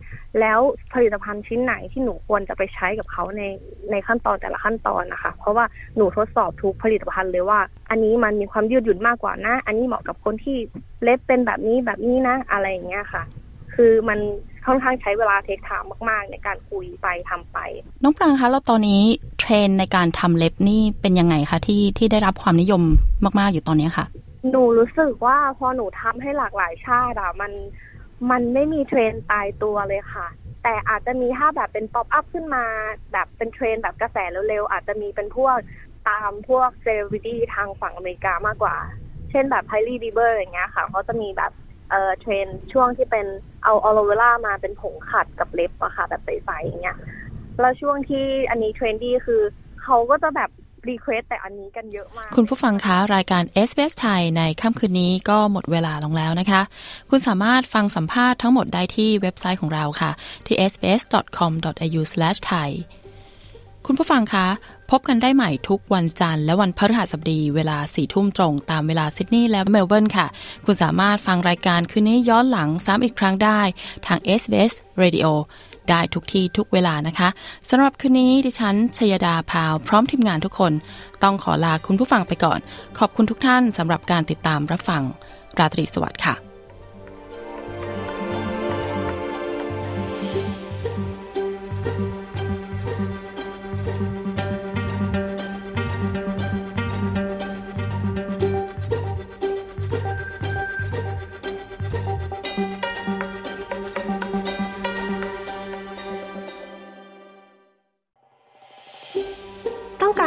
แล้วผลิตภัณฑ์ชิ้นไหนที่หนูควรจะไปใช้กับเขาในในขั้นตอนแต่ละขั้นตอนนะคะ เพราะว่าหนูทดสอบทุกผลิตภัณฑ์เลยว่า อันนี้มันมีความยืดหยุ่นมากกว่านะ อันนี้เหมาะกับคนที่เล็บเป็นแบบนี้แบบนี้นะ อะไรอย่างเงี้ยค่ะ คือมัน ค่อนข้างใช้เวลาเทคไทม์มากๆ ในการคุยไปทำไป น้องปรางคะแล้วตอนนี้เทรนด์ในการทำเล็บนี่เป็นยังไงคะที่ที่ได้รับความนิยมมากๆอยู่ตอนนี้ค่ะ หนูรู้สึกว่าพอหนูทำให้หลากหลายชาติอะมันมันไม่มีเทรนด์ตายตัวเลยค่ะ แต่อาจจะมีถ้าแบบเป็น pop up ขึ้นมา แบบเป็นเทรนด์แบบกระแสเร็วๆอาจจะมีเป็นพวกตามพวกเซเลบริตี้ทางฝั่งอเมริกามากกว่า เช่นแบบ Hailey Bieber อย่างเงี้ยค่ะเขาจะมีแบบ เอ่อเทรนด์ช่วงที่เป็นเอาออโลเวล่ามาเป็นผงขัดกับเล็บอะค่ะ แบบใสๆอย่างเงี้ยแล้วช่วงที่อันนี้ trendy คือเขาก็จะแบบ request แต่อันนี้กันเยอะมาก คุณผู้ฟังคะ รายการ s อ s ไทยในค่ำคืนนี้ก็หมดเวลาลงแล้วนะคะ คุณสามารถฟังสัมภาษณ์ทั้งหมดได้ที่เว็บไซต์ของเราค่ะ ที่ sbs.com.au/thai คุณผู้ฟังคะ พบกันได้ใหม่ทุกวันจันทร์และวันพฤหัสบดีเวลาสี่ทุ่มตรงตามเวลาซิดนีย์และเมลเบิร์นค่ะ คุณสามารถฟังรายการคืนนี้ย้อนหลังซ้ำอีกครั้งได้ทาง SBS Radio ได้ทุกที่ทุกเวลานะคะสำหรับคืนนี้ดิฉันชยดาพาว พร้อมทีมงานทุกคน ต้องขอลาคุณผู้ฟังไปก่อน ขอบคุณทุกท่านสำหรับการติดตามรับฟัง ราตรีสวัสดิ์ค่ะ